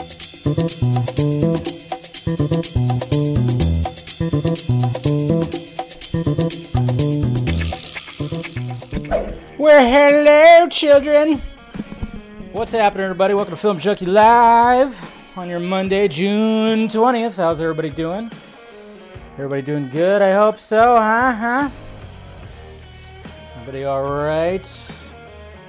Well, hello, children. What's happening, everybody? Welcome to Film Junkee Live on your Monday, June 20th. How's everybody doing? Everybody doing good? I hope so, huh? Huh? Everybody all right?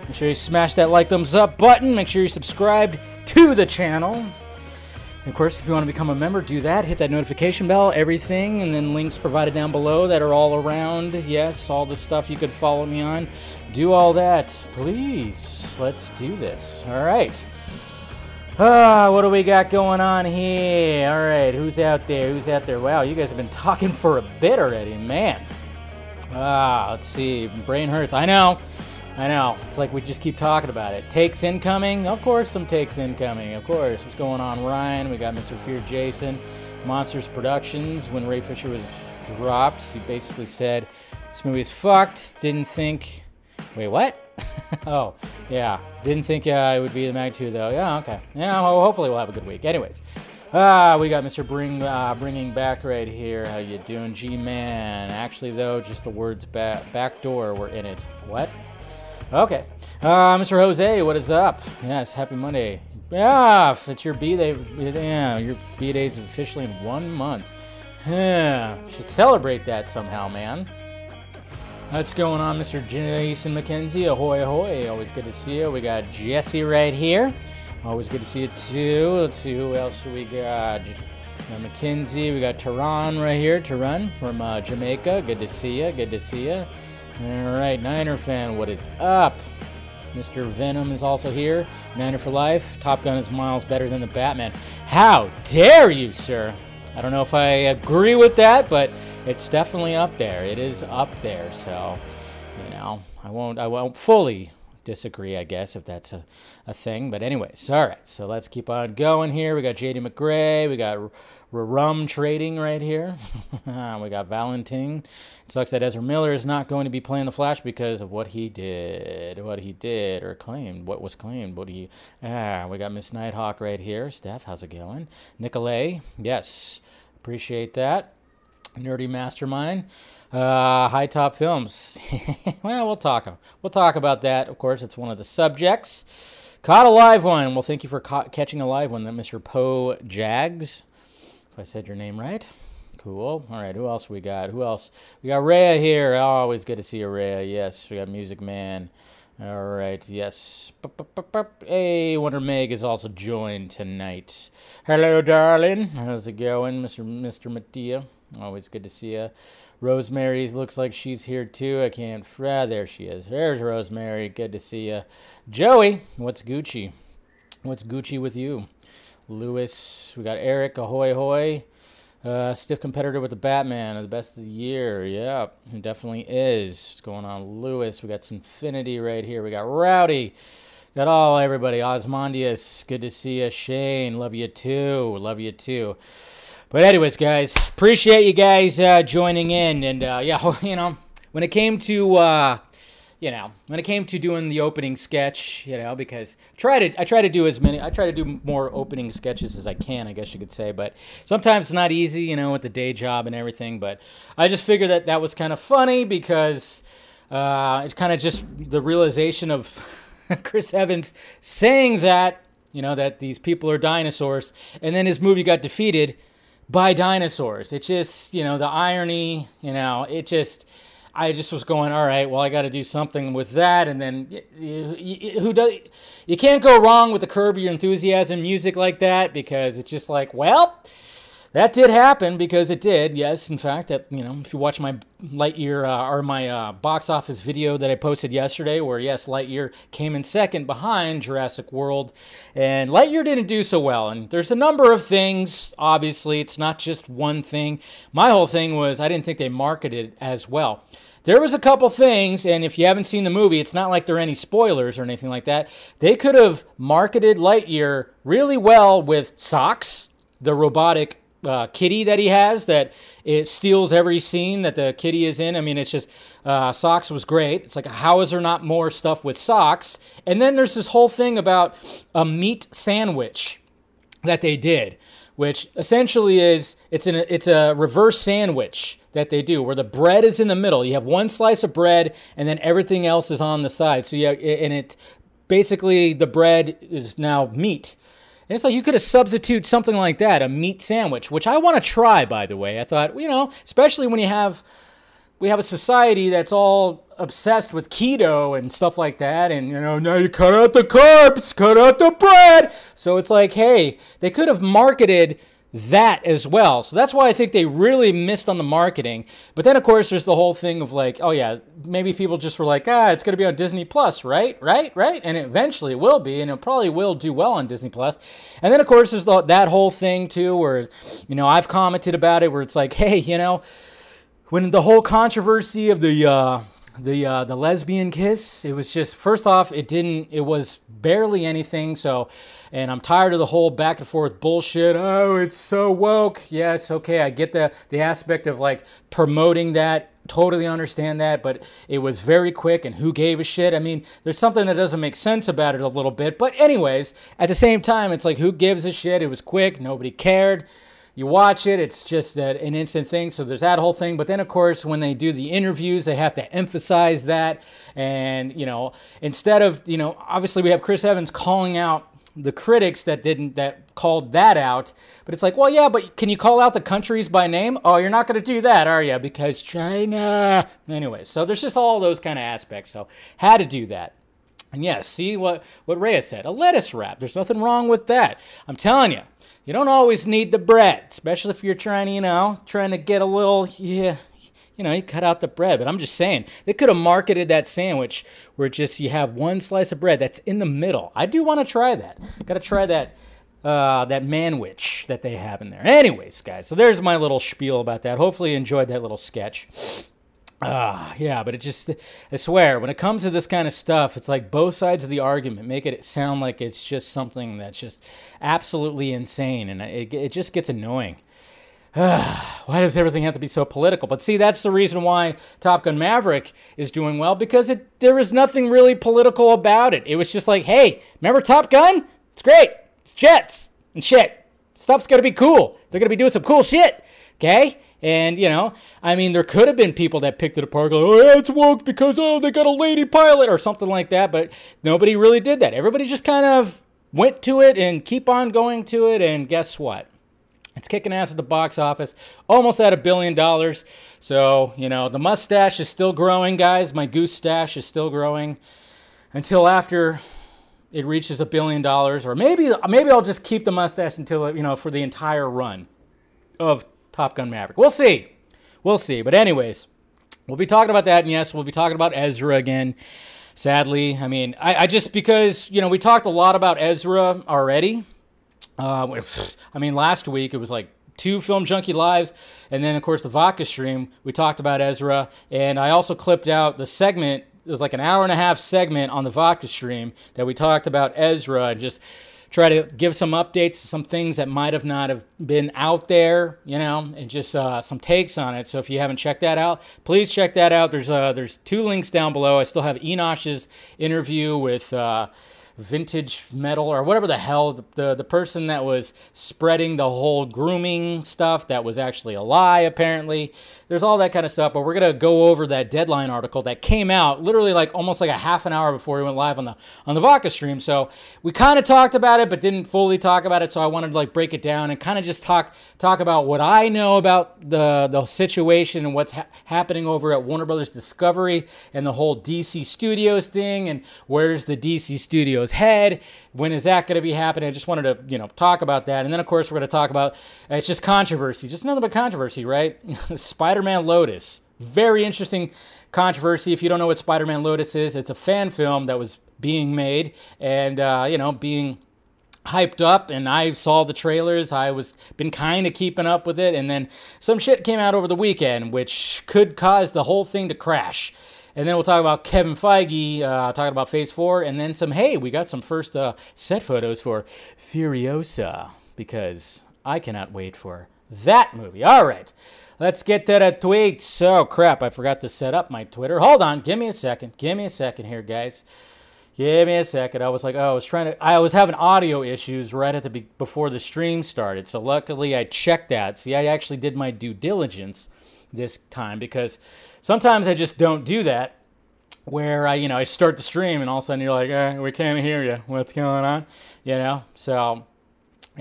Make sure you smash that like, thumbs up button. Make sure you subscribe to the channel. And of course, if you want to become a member, do that. Hit that notification bell, everything, and then links provided down below that are all around. Yes, all the stuff you could follow me on. Do all that, please. Let's do this. All right. Ah, what do we got going on here? All right, who's out there? Who's out there? Wow, you guys have been talking for a bit already, man. Ah, let's see. Brain hurts. I know. I know. It's like we just keep talking about it. Takes incoming? Of course, some takes incoming. Of course. What's going on, Ryan? We got Mr. Fear Jason. Monsters Productions. When Ray Fisher was dropped, he basically said, This movie is fucked. Didn't think. Wait, what? oh, yeah. Didn't think uh, it would be the magnitude, though. Yeah, okay. Yeah, well, hopefully we'll have a good week. Anyways. Ah, we got Mr. Bring uh, bringing back right here. How you doing, G-man? Actually, though, just the words back back door were in it. What? Okay. Uh, Mr. Jose, what is up? Yes, happy Monday. Yeah, it's your B day. Yeah, your B day is officially in one month. Yeah, should celebrate that somehow, man. What's going on, Mr. Jason McKenzie? Ahoy, ahoy. Always good to see you. We got Jesse right here. Always good to see you, too. Let's see who else we got. Uh, McKenzie. We got Tehran right here. Tehran from uh, Jamaica. Good to see you. Good to see you. All right, Niner fan, what is up? Mr. Venom is also here. Niner for life. Top Gun is miles better than the Batman. How dare you, sir? I don't know if I agree with that, but it's definitely up there. It is up there, so you know, I won't I won't fully disagree, I guess, if that's a, a thing. But anyways, all right. So let's keep on going here. We got JD McGray. We got Rum Trading right here. we got Valentin. It sucks that Ezra Miller is not going to be playing the Flash because of what he did, what he did or claimed, what was claimed, what he. Ah, we got Miss Nighthawk right here. Steph, how's it going? Nicolay, yes, appreciate that. Nerdy Mastermind. Uh, high top films. well, we'll talk. We'll talk about that. Of course, it's one of the subjects. Caught a live one. Well, thank you for ca- catching a live one. That Mr. Poe Jags. I said your name right. Cool. All right. Who else we got? Who else? We got Rhea here. Oh, always good to see you, Rhea. Yes. We got Music Man. All right. Yes. Hey, Wonder Meg is also joined tonight. Hello, darling. How's it going, Mr. Mr. Mattia? Always good to see you. Rosemary looks like she's here too. I can't. Ah, there she is. There's Rosemary. Good to see you. Joey, what's Gucci? What's Gucci with you? Lewis, we got Eric. Ahoy, hoy. Uh, stiff competitor with the Batman, of the best of the year. Yeah, he definitely is. What's going on, Lewis? We got Infinity right here. We got Rowdy. Got all everybody. Osmondius, good to see you. Shane, love you too. Love you too. But anyways, guys, appreciate you guys uh, joining in, and uh, yeah, you know, when it came to uh, you know, when it came to doing the opening sketch, you know, because try to I try to do as many I try to do more opening sketches as I can, I guess you could say, but sometimes it's not easy, you know, with the day job and everything. But I just figured that that was kind of funny because uh, it's kind of just the realization of Chris Evans saying that you know that these people are dinosaurs, and then his movie got defeated by dinosaurs. It's just, you know, the irony, you know, it just, I just was going, all right, well, I got to do something with that. And then you, who does, you can't go wrong with the Curb Your Enthusiasm music like that because it's just like, well, that did happen because it did. Yes, in fact, that you know, if you watch my Lightyear uh, or my uh, box office video that I posted yesterday, where yes, Lightyear came in second behind Jurassic World, and Lightyear didn't do so well. And there's a number of things. Obviously, it's not just one thing. My whole thing was I didn't think they marketed as well. There was a couple things, and if you haven't seen the movie, it's not like there are any spoilers or anything like that. They could have marketed Lightyear really well with socks, the robotic uh, kitty that he has that it steals every scene that the kitty is in. I mean, it's just uh, socks was great. It's like how is there not more stuff with socks? And then there's this whole thing about a meat sandwich. that they did, which essentially is it's an it's a reverse sandwich that they do where the bread is in the middle. You have one slice of bread and then everything else is on the side. So yeah, and it basically the bread is now meat. And it's like you could have substitute something like that, a meat sandwich, which I want to try by the way. I thought, you know, especially when you have we have a society that's all obsessed with keto and stuff like that and you know now you cut out the carbs cut out the bread so it's like hey they could have marketed that as well. So that's why i think they really missed on the marketing. But then of course there's the whole thing of like oh yeah maybe people just were like ah it's going to be on disney plus right? Right? Right? And eventually it will be and it probably will do well on disney Plus. and then of course there's the, that whole thing too where you know i've commented about it where it's like hey you know when the whole controversy of the uh, the uh, the lesbian kiss, it was just first off, it didn't, it was barely anything. So, and I'm tired of the whole back and forth bullshit. Oh, it's so woke. Yes, okay, I get the the aspect of like promoting that. Totally understand that, but it was very quick, and who gave a shit? I mean, there's something that doesn't make sense about it a little bit, but anyways, at the same time, it's like who gives a shit? It was quick, nobody cared you watch it, it's just an instant thing. So there's that whole thing. But then, of course, when they do the interviews, they have to emphasize that. And, you know, instead of, you know, obviously we have Chris Evans calling out the critics that didn't, that called that out. But it's like, well, yeah, but can you call out the countries by name? Oh, you're not going to do that, are you? Because China. Anyway, so there's just all those kind of aspects. So how to do that. And yes, see what, what Rhea said a lettuce wrap. There's nothing wrong with that. I'm telling you, you don't always need the bread, especially if you're trying to, you know, trying to get a little, yeah, you know, you cut out the bread. But I'm just saying, they could have marketed that sandwich where just you have one slice of bread that's in the middle. I do want to try that. Got to try that. Uh, that manwich that they have in there. Anyways, guys, so there's my little spiel about that. Hopefully, you enjoyed that little sketch. Ah, uh, yeah, but it just, I swear, when it comes to this kind of stuff, it's like both sides of the argument make it sound like it's just something that's just absolutely insane, and it, it just gets annoying. why does everything have to be so political? But see, that's the reason why Top Gun Maverick is doing well because it there was nothing really political about it. It was just like, hey, remember Top Gun? It's great. It's jets and shit. Stuff's gonna be cool. They're gonna be doing some cool shit. Okay? And, you know, I mean, there could have been people that picked it apart, go, oh, it's woke because, oh, they got a lady pilot or something like that. But nobody really did that. Everybody just kind of went to it and keep on going to it. And guess what? It's kicking ass at the box office, almost at a billion dollars. So, you know, the mustache is still growing, guys. My goose stash is still growing until after it reaches a billion dollars. Or maybe, maybe I'll just keep the mustache until, you know, for the entire run of Top Gun Maverick. We'll see. We'll see. But, anyways, we'll be talking about that. And yes, we'll be talking about Ezra again. Sadly, I mean, I, I just because, you know, we talked a lot about Ezra already. Uh, I mean, last week it was like two Film Junkee Lives, and then, of course, the Vodka stream. We talked about Ezra, and I also clipped out the segment. It was like an hour and a half segment on the Vodka stream that we talked about Ezra and just try to give some updates some things that might have not have been out there, you know, and just uh, some takes on it. So if you haven't checked that out, please check that out. There's uh, there's two links down below. I still have Enosh's interview with. Uh, vintage metal or whatever the hell the, the, the person that was spreading the whole grooming stuff that was actually a lie apparently there's all that kind of stuff but we're to go over that deadline article that came out literally like almost like a half an hour before we went live on the on the vodka stream so we kind of talked about it but didn't fully talk about it so i wanted to like break it down and kind of just talk talk about what i know about the the situation and what's ha- happening over at warner brothers discovery and the whole dc studios thing and where's the dc studios head. When is that to be happening? I just wanted to, you know, talk about that. And then, of course, we're to talk about it's just controversy, just nothing but controversy, right? Spider-Man Lotus, very interesting controversy. If you don't know what Spider-Man Lotus is, it's a fan film that was being made and uh, you know being hyped up and I saw the trailers. I was been kind of keeping up with it and then some shit came out over the weekend which could cause the whole thing to crash. And then we'll talk about Kevin Feige uh, talking about Phase 4. And then some, hey, we got some first uh, set photos for Furiosa because I cannot wait for that movie. All right, let's get to the tweets. Oh, crap, I forgot to set up my Twitter. Hold on, give me a second. Give me a second here, guys. Give me a second. I was like, oh, I was trying to. I was having audio issues right at the be- before the stream started. So luckily, I checked that. See, I actually did my due diligence this time because sometimes I just don't do that. Where I, you know, I start the stream and all of a sudden you're like, eh, we can't hear you. What's going on? You know. So,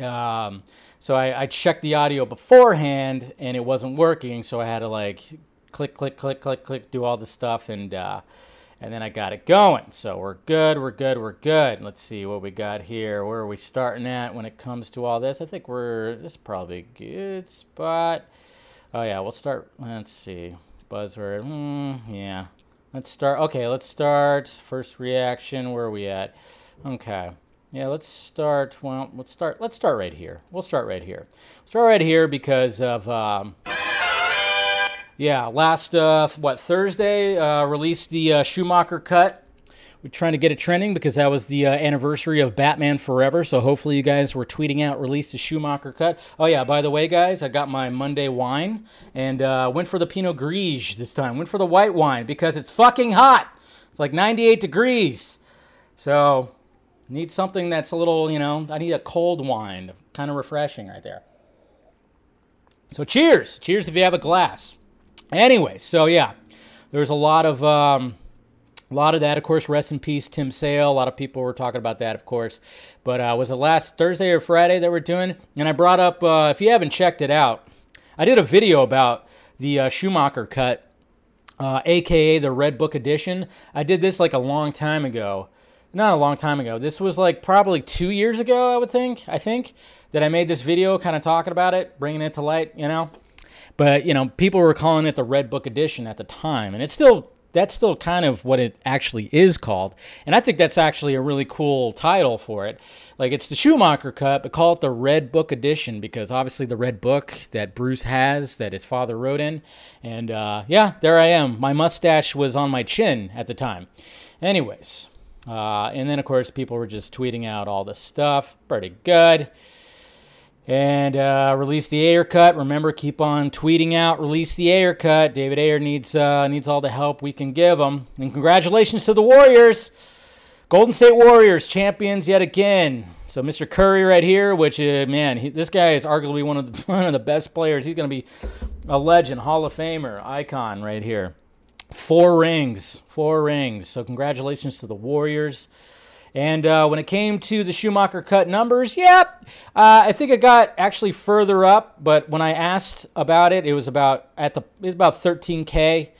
um, so I, I checked the audio beforehand and it wasn't working. So I had to like click, click, click, click, click, do all the stuff and. Uh, and then I got it going. So we're good, we're good, we're good. Let's see what we got here. Where are we starting at when it comes to all this? I think we're, this is probably a good spot. Oh yeah, we'll start, let's see, buzzword, mm, yeah. Let's start, okay, let's start, first reaction, where are we at? Okay, yeah, let's start, well, let's start, let's start right here. We'll start right here. Start right here because of, um, yeah, last uh, what Thursday uh, released the uh, Schumacher cut. We're trying to get it trending because that was the uh, anniversary of Batman Forever. So hopefully you guys were tweeting out release the Schumacher cut. Oh yeah, by the way, guys, I got my Monday wine and uh, went for the Pinot Gris this time. Went for the white wine because it's fucking hot. It's like 98 degrees. So need something that's a little, you know, I need a cold wine, kind of refreshing right there. So cheers, cheers if you have a glass. Anyway, so yeah, there's a lot of um, a lot of that. Of course, rest in peace, Tim Sale. A lot of people were talking about that, of course. But uh, was it last Thursday or Friday that we're doing? And I brought up, uh, if you haven't checked it out, I did a video about the uh, Schumacher cut, uh, aka the Red Book edition. I did this like a long time ago. Not a long time ago. This was like probably two years ago, I would think. I think that I made this video kind of talking about it, bringing it to light, you know. But you know, people were calling it the Red Book Edition at the time, and it's still that's still kind of what it actually is called. And I think that's actually a really cool title for it. Like it's the Schumacher cut, but call it the Red Book Edition because obviously the Red Book that Bruce has, that his father wrote in. And uh, yeah, there I am. My mustache was on my chin at the time. Anyways, uh, and then of course people were just tweeting out all this stuff. Pretty good and uh, release the Ayer cut. Remember, keep on tweeting out. Release the Ayer cut. David Ayer needs uh, needs all the help we can give him. And congratulations to the Warriors, Golden State Warriors champions yet again. So Mr. Curry right here, which uh, man, he, this guy is arguably one of the one of the best players. He's going to be a legend, Hall of Famer, icon right here. Four rings, four rings. So congratulations to the Warriors. And uh, when it came to the Schumacher cut numbers, yep, uh, I think it got actually further up. But when I asked about it, it was about at the it was about 13k.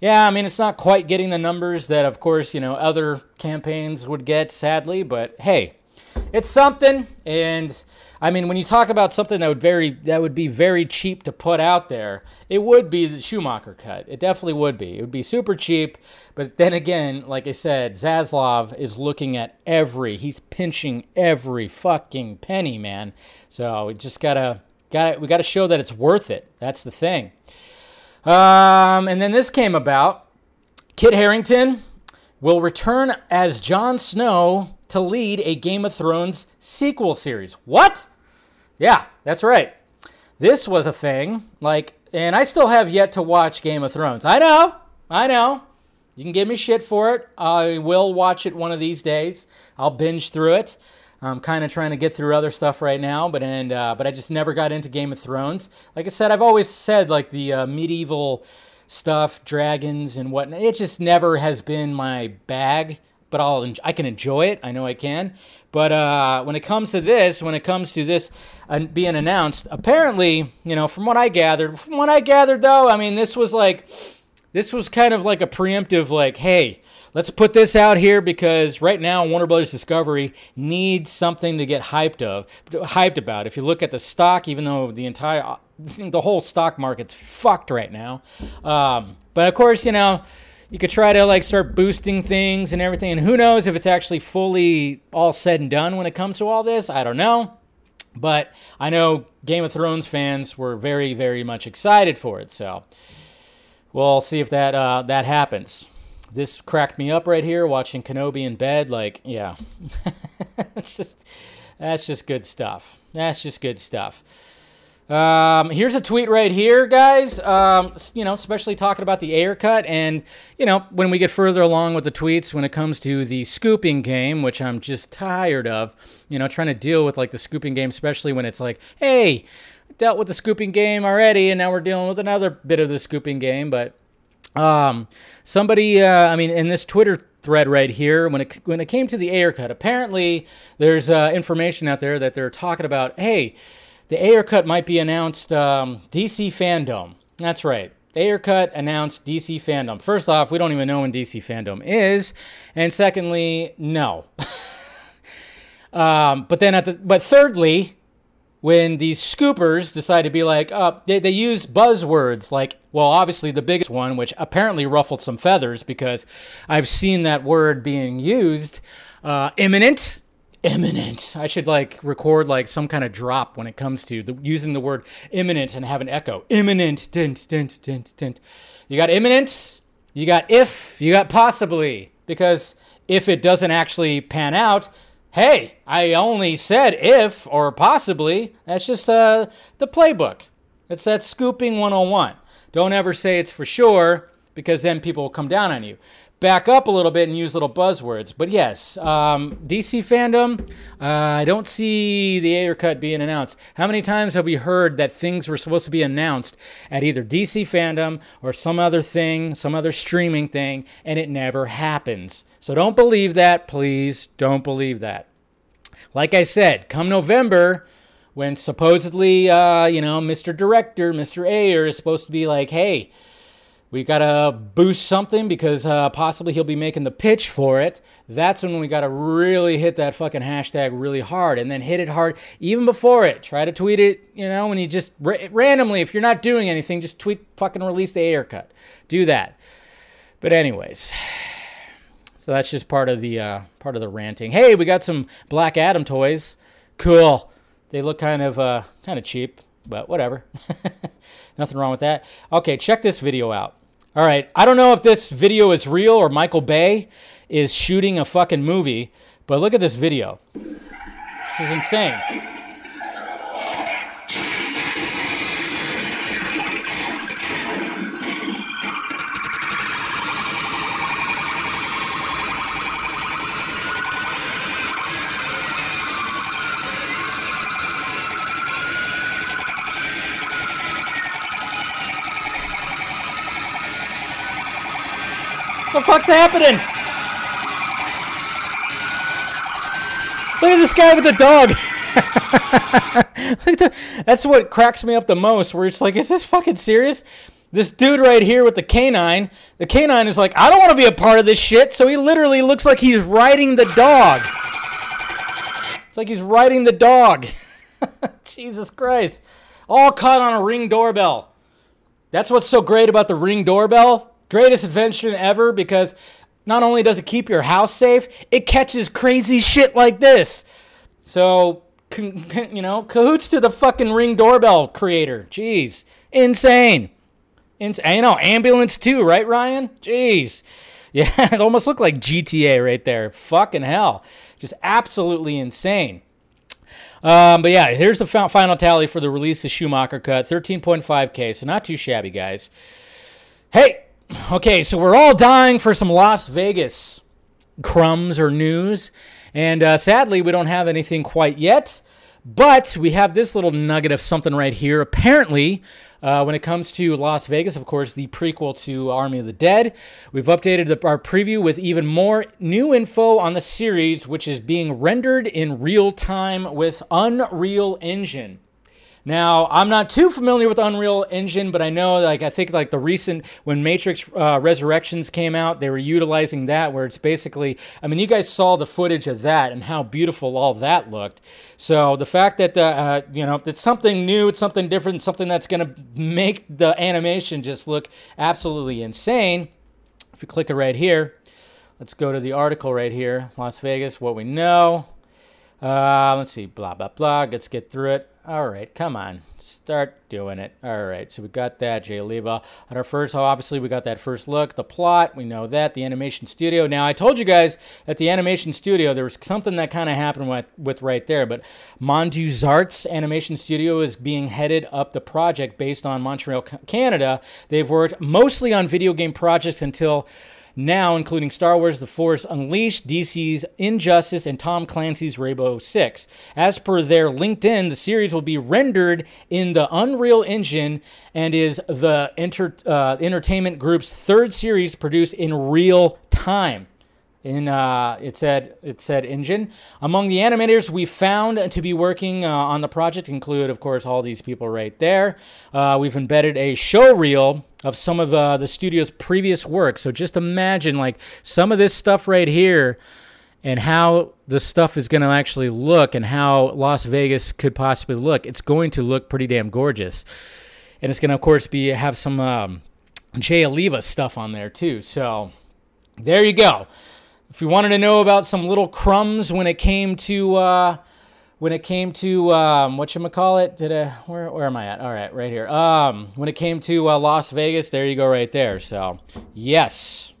Yeah, I mean it's not quite getting the numbers that, of course, you know other campaigns would get, sadly. But hey, it's something. And I mean, when you talk about something that would very that would be very cheap to put out there, it would be the Schumacher cut. It definitely would be. It would be super cheap. But then again, like I said, Zaslav is looking at every. He's pinching every fucking penny, man. So we just gotta got to we gotta show that it's worth it. That's the thing. Um, and then this came about. Kit Harington will return as Jon Snow to lead a Game of Thrones sequel series. What? Yeah, that's right. This was a thing. Like, and I still have yet to watch Game of Thrones. I know, I know. You can give me shit for it. I will watch it one of these days. I'll binge through it. I'm kind of trying to get through other stuff right now, but and uh, but I just never got into Game of Thrones. Like I said, I've always said like the uh, medieval stuff, dragons and whatnot. It just never has been my bag but I'll I can enjoy it. I know I can. But uh, when it comes to this, when it comes to this uh, being announced, apparently, you know, from what I gathered, from what I gathered though, I mean, this was like, this was kind of like a preemptive, like, hey, let's put this out here because right now Warner Brothers Discovery needs something to get hyped of, hyped about. If you look at the stock, even though the entire, the whole stock market's fucked right now, um, but of course, you know you could try to like start boosting things and everything. And who knows if it's actually fully all said and done when it comes to all this? I don't know. But I know Game of Thrones fans were very, very much excited for it. So we'll see if that uh, that happens. This cracked me up right here watching Kenobi in bed. Like, yeah, it's just that's just good stuff. That's just good stuff. Um, here's a tweet right here, guys. Um, you know, especially talking about the Ayer cut, and you know, when we get further along with the tweets, when it comes to the scooping game, which I'm just tired of. You know, trying to deal with like the scooping game, especially when it's like, hey, dealt with the scooping game already, and now we're dealing with another bit of the scooping game. But um, somebody, uh, I mean, in this Twitter thread right here, when it when it came to the Ayer cut, apparently there's uh, information out there that they're talking about. Hey the Ayer cut might be announced um, DC Fandom. That's right. Ayer cut announced DC Fandom. First off, we don't even know when DC Fandom is, and secondly, no. um, but then at the but thirdly, when these scoopers decide to be like, uh, they, they use buzzwords like, well, obviously the biggest one, which apparently ruffled some feathers because I've seen that word being used, uh, imminent imminent. I should like record like some kind of drop when it comes to the, using the word imminent and have an echo. Imminent, dint, dint, dint, dint. You got imminent, you got if, you got possibly. Because if it doesn't actually pan out, hey, I only said if or possibly. That's just uh, the playbook. It's that scooping 101. Don't ever say it's for sure because then people will come down on you back up a little bit and use little buzzwords. But yes, um, DC fandom, uh, I don't see the Ayer cut being announced. How many times have we heard that things were supposed to be announced at either DC fandom or some other thing, some other streaming thing, and it never happens? So don't believe that, please. Don't believe that. Like I said, come November, when supposedly, uh, you know, Mr. Director, Mr. Ayer is supposed to be like, hey, we got to boost something because uh, possibly he'll be making the pitch for it. That's when we got to really hit that fucking hashtag really hard and then hit it hard even before it. Try to tweet it, you know, when you just ra- randomly, if you're not doing anything, just tweet fucking release the Ayer cut. Do that. But, anyways. So that's just part of the uh, part of the ranting. Hey, we got some Black Adam toys. Cool. They look kind of uh, kind of cheap, but whatever. Nothing wrong with that. Okay, check this video out. All right, I don't know if this video is real or Michael Bay is shooting a fucking movie, but look at this video. This is insane. The fuck's happening? Look at this guy with the dog. That's what cracks me up the most. Where it's like, is this fucking serious? This dude right here with the canine, the canine is like, I don't want to be a part of this shit. So he literally looks like he's riding the dog. It's like he's riding the dog. Jesus Christ. All caught on a ring doorbell. That's what's so great about the ring doorbell. Greatest invention ever because not only does it keep your house safe, it catches crazy shit like this. So, you know, cahoots to the fucking ring doorbell creator. Jeez. Insane. Insane. You know, ambulance too, right, Ryan? Jeez. Yeah, it almost looked like GTA right there. Fucking hell. Just absolutely insane. Um, but yeah, here's the final tally for the release of Schumacher Cut 13.5K, so not too shabby, guys. Hey, Okay, so we're all dying for some Lost Vegas crumbs or news. And uh, sadly, we don't have anything quite yet. But we have this little nugget of something right here. Apparently, uh, when it comes to Lost Vegas, of course, the prequel to Army of the Dead, we've updated the, our preview with even more new info on the series, which is being rendered in real time with Unreal Engine. Now, I'm not too familiar with Unreal Engine, but I know, like, I think, like, the recent, when Matrix uh, Resurrections came out, they were utilizing that, where it's basically, I mean, you guys saw the footage of that and how beautiful all that looked. So the fact that, the, uh, you know, it's something new, it's something different, something that's going to make the animation just look absolutely insane. If you click it right here, let's go to the article right here Lost Vegas, what we know. Uh, let's see, blah, blah, blah. Let's get through it. All right, come on. Start doing it. All right, so we got that, Jay Oliva. On our first, oh, obviously, we got that first look, the plot, we know that, the animation studio. Now, I told you guys at the animation studio, there was something that kind of happened with, with right there, but Mondoux Arts Animation Studio is being headed up the project based on Montreal, Canada. They've worked mostly on video game projects until now including Star Wars The Force Unleashed, DC's Injustice, and Tom Clancy's Rainbow Six. As per their LinkedIn, the series will be rendered in the Unreal Engine and is the enter, uh, entertainment group's third series produced in real time in uh, it said it said engine. Among the animators we found to be working uh, on the project include of course all these people right there. Uh, we've embedded a show reel of some of the, the studio's previous work. So just imagine like some of this stuff right here and how the stuff is going to actually look and how las vegas could possibly look. It's going to look pretty damn gorgeous. And it's going to of course be have some um, jay oliva stuff on there too. So there you go if you wanted to know about some little crumbs when it came to uh, when it came to um, what you call it, did I, where where am I at? All right, right here. Um, when it came to uh, Lost Vegas, there you go, right there. So yes,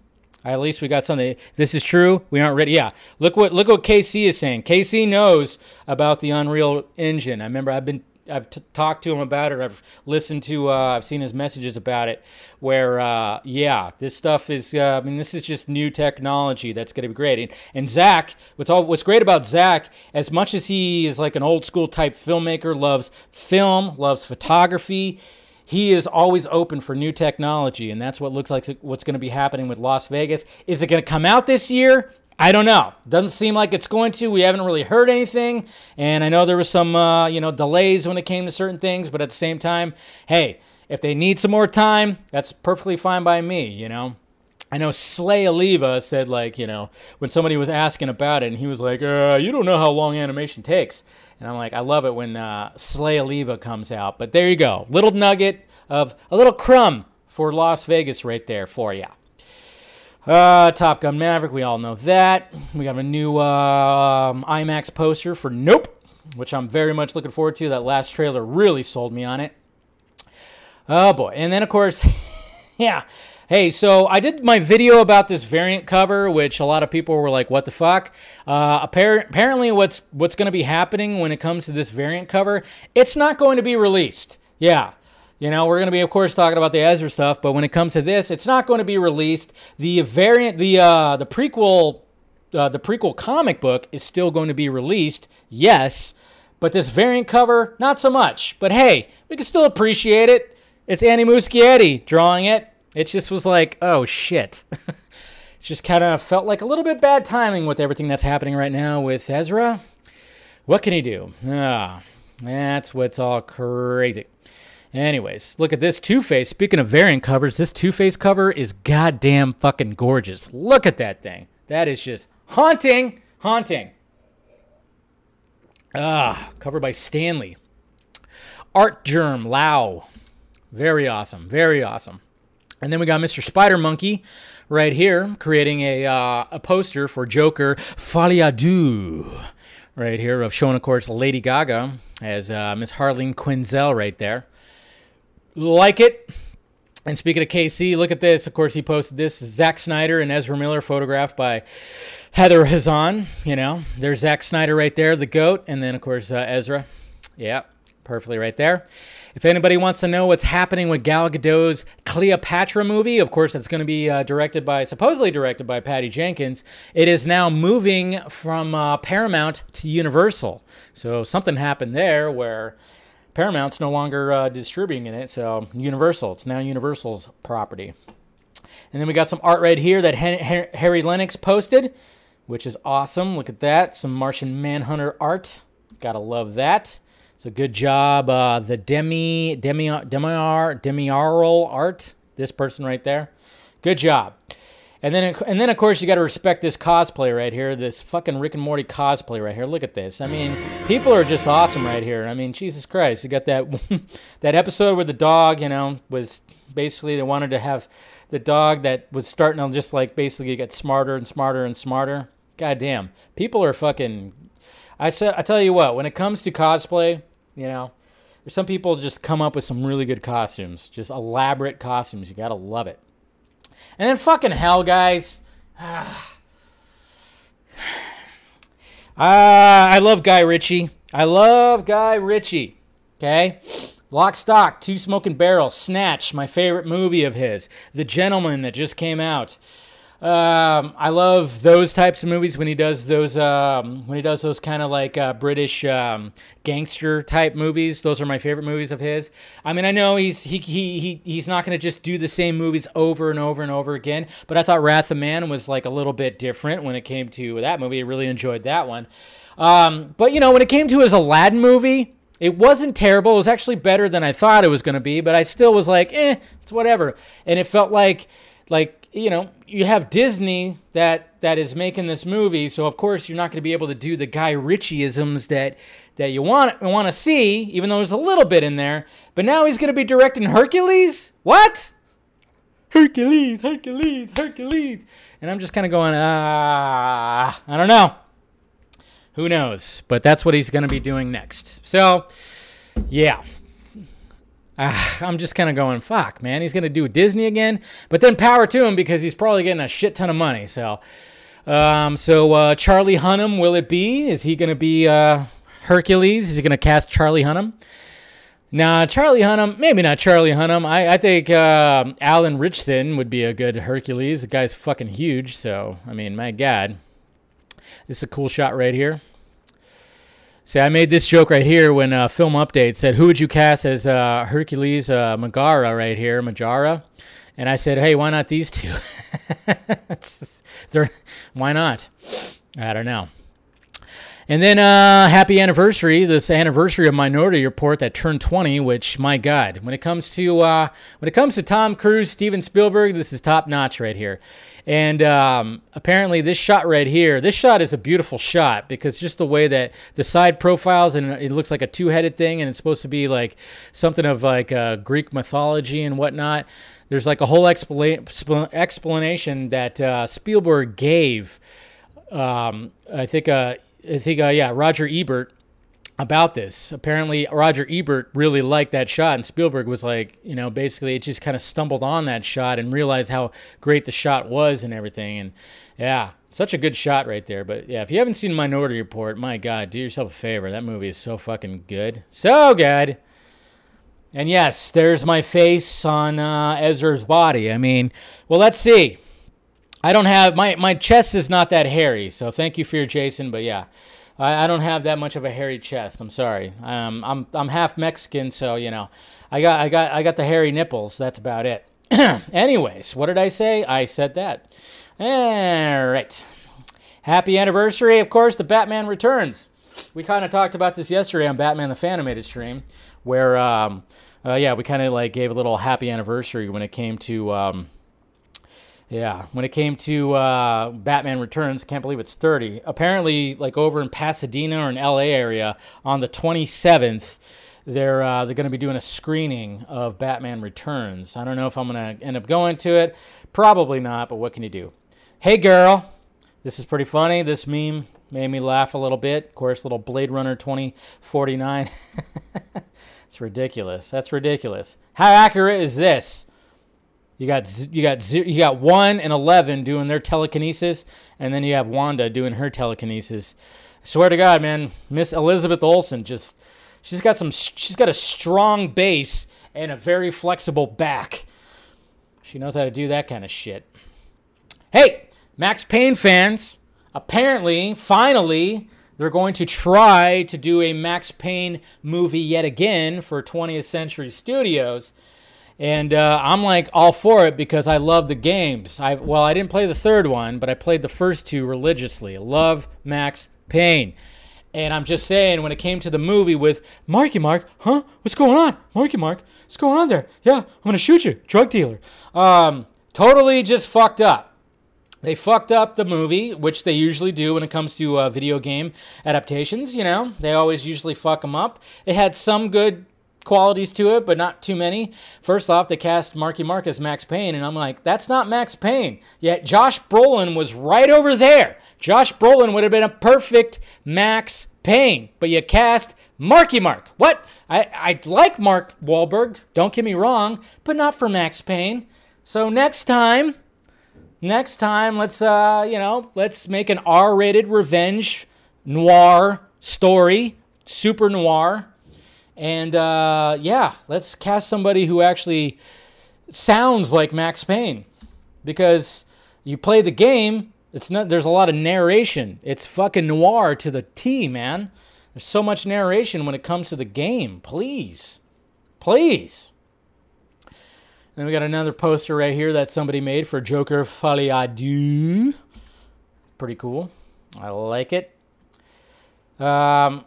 at least we got something. this is true, we aren't ready. Yeah, look what look what KC is saying. KC knows about the Unreal Engine. I remember I've been I've t- talked to him about it. I've listened to. Uh, I've seen his messages about it. Where uh, yeah, this stuff is. Uh, I mean, this is just new technology that's going to be great. And, and Zach, what's all what's great about Zach, as much as he is like an old school type filmmaker, loves film, loves photography. He is always open for new technology, and that's what looks like what's going to be happening with Lost Vegas. Is it going to come out this year? I don't know. Doesn't seem like it's going to. We haven't really heard anything, and I know there was some uh, you know delays when it came to certain things, but at the same time, hey, if they need some more time, that's perfectly fine by me. You know. I know Slay Oliva said like you know when somebody was asking about it, and he was like, uh, "You don't know how long animation takes," and I'm like, I love it when uh, Slay Oliva comes out. But there you go, little nugget of a little crumb for Lost Vegas right there for you. Uh, Top Gun Maverick, we all know that. We got a new uh, IMAX poster for Nope, which I'm very much looking forward to. That last trailer really sold me on it. Oh boy. And then, of course, yeah. Hey, so I did my video about this variant cover, which a lot of people were like, "What the fuck?" Uh, apparently, what's what's going to be happening when it comes to this variant cover? It's not going to be released. Yeah, you know, we're going to be, of course, talking about the Ezra stuff, but when it comes to this, it's not going to be released. The variant, the uh, the prequel, uh, the prequel comic book is still going to be released. Yes, but this variant cover, not so much. But hey, we can still appreciate it. It's Andy Muschietti drawing it. It just was like, oh shit. it just kind of felt like a little bit bad timing with everything that's happening right now with Ezra. What can he do? Ah, that's what's all crazy. Anyways, look at this Two Face. Speaking of variant covers, this Two Face cover is goddamn fucking gorgeous. Look at that thing. That is just haunting, haunting. Ah, covered by Stanley. Artgerm Lau. Very awesome. Very awesome. And then we got Mr. Spider Monkey right here creating a, uh, a poster for Joker Folie à right here of showing, of course, Lady Gaga as uh, Miss Harleen Quinzel right there like it. And speaking of KC, look at this. Of course, he posted this. Zack Snyder and Ezra Miller photographed by Heather Hazan. You know, there's Zack Snyder right there, the goat. And then, of course, uh, Ezra. Yeah, perfectly right there. If anybody wants to know what's happening with Gal Gadot's Cleopatra movie, of course, it's going to be uh, directed by, supposedly directed by Patty Jenkins. It is now moving from uh, Paramount to Universal. So something happened there where Paramount's no longer uh, distributing in it, so Universal. It's now Universal's property. And then we got some art right here that Harry Lennix posted, which is awesome. Look at that. Some Martian Manhunter art. Gotta love that. So good job. Uh, the Demi, Demi, Demi, Demiarl art. This person right there. Good job. And then, and then of course, you got to respect this cosplay right here. This fucking Rick and Morty cosplay right here. Look at this. I mean, people are just awesome right here. I mean, Jesus Christ, you got that that episode where the dog, you know, was basically they wanted to have the dog that was starting to just like basically get smarter and smarter and smarter. God damn, people are fucking. I said, I tell you what, when it comes to cosplay, you know, some people just come up with some really good costumes, just elaborate costumes. You gotta love it. And then fucking hell, guys. Ah. I love Guy Ritchie. I love Guy Ritchie. Okay? Lock, Stock, Two Smoking Barrels, Snatch, my favorite movie of his. The Gentleman that just came out. Um, I love those types of movies when he does those um, when he does those kind of like uh, British um, gangster type movies. Those are my favorite movies of his. I mean, I know he's he he, he he's not going to just do the same movies over and over and over again. But I thought Wrath of Man was like a little bit different when it came to that movie. I really enjoyed that one. Um, but you know, when it came to his Aladdin movie, it wasn't terrible. It was actually better than I thought it was going to be. But I still was like, eh, it's whatever. And it felt like like you know, you have Disney that that is making this movie, so of course you're not going to be able to do the Guy Ritchieisms that that you want want to see, even though there's a little bit in there. But now he's going to be directing Hercules. What? Hercules, Hercules, Hercules. And I'm just kind of going, ah, I don't know. Who knows? But that's what he's going to be doing next. So, yeah, uh, I'm just kind of going, fuck, man. He's going to do Disney again. But then power to him because he's probably getting a shit ton of money. So, um, so uh, Charlie Hunnam, will it be? Is he going to be uh, Hercules? Is he going to cast Charlie Hunnam? Now, Charlie Hunnam, maybe not Charlie Hunnam. I, I think uh, Alan Ritchson would be a good Hercules. The guy's fucking huge. So, I mean, my God. This is a cool shot right here. See, I made this joke right here when uh, Film Update said, "Who would you cast as uh, Hercules uh, Megara right here, Majara?" And I said, "Hey, why not these two? just, why not? I don't know." And then uh, happy anniversary! This anniversary of Minority Report that turned 20. Which, my God, when it comes to uh, when it comes to Tom Cruise, Steven Spielberg, this is top notch right here. And um, apparently, this shot right here, this shot is a beautiful shot because just the way that the side profiles and it looks like a two-headed thing, and it's supposed to be like something of like uh, Greek mythology and whatnot. There's like a whole expla- explanation that uh, Spielberg gave. Um, I think. Uh, I think, uh, yeah, Roger Ebert about this. Apparently, Roger Ebert really liked that shot, and Spielberg was like, you know, basically it just kind of stumbled on that shot and realized how great the shot was and everything. And yeah, such a good shot right there. But yeah, if you haven't seen Minority Report, my God, do yourself a favor. That movie is so fucking good. So good. And yes, there's my face on uh, Ezra's body. I mean, well, let's see. I don't have my my chest is not that hairy, so thank you for your Jason. But yeah, I, I don't have that much of a hairy chest. I'm sorry. Um, I'm I'm half Mexican, so you know, I got I got I got the hairy nipples. That's about it. Anyways, what did I say? I said that. All right. Happy anniversary, of course. The Batman Returns. We kind of talked about this yesterday on Batman the Fanimated stream, where um, uh, yeah, we kind of like gave a little happy anniversary when it came to. Um, yeah, when it came to uh, Batman Returns, can't believe it's 30. Apparently, like over in Pasadena or in LA area, on the 27th, they're uh, they're going to be doing a screening of Batman Returns. I don't know if I'm going to end up going to it. Probably not, but what can you do? Hey, girl, this is pretty funny. This meme made me laugh a little bit. Of course, little Blade Runner 2049. it's ridiculous. That's ridiculous. How accurate is this? You got you got you got one and eleven doing their telekinesis, and then you have Wanda doing her telekinesis. I swear to God, man, Miss Elizabeth Olsen just she's got some she's got a strong base and a very flexible back. She knows how to do that kind of shit. Hey, Max Payne fans, apparently, finally, they're going to try to do a Max Payne movie yet again for 20th Century Studios. And uh, I'm like all for it because I love the games. I well, I didn't play the third one, but I played the first two religiously. love Max Payne. And I'm just saying, when it came to the movie with Marky Mark, huh? What's going on? Marky Mark, what's going on there? Yeah, I'm gonna shoot you, drug dealer. Um, totally just fucked up. They fucked up the movie, which they usually do when it comes to uh, video game adaptations. You know, they always usually fuck them up. It had some good qualities to it, but not too many. First off, they cast Marky Mark as Max Payne, and I'm like, that's not Max Payne. Yet Josh Brolin was right over there. Josh Brolin would have been a perfect Max Payne, but you cast Marky Mark. What? I, I like Mark Wahlberg, don't get me wrong, but not for Max Payne. So next time, next time, let's, uh, you know, let's make an R rated revenge noir story, super noir. And uh, yeah, let's cast somebody who actually sounds like Max Payne. Because you play the game, it's not there's a lot of narration. It's fucking noir to the T, man. There's so much narration when it comes to the game. Please. Please. Then we got another poster right here that somebody made for Joker à Pretty cool. I like it. Um,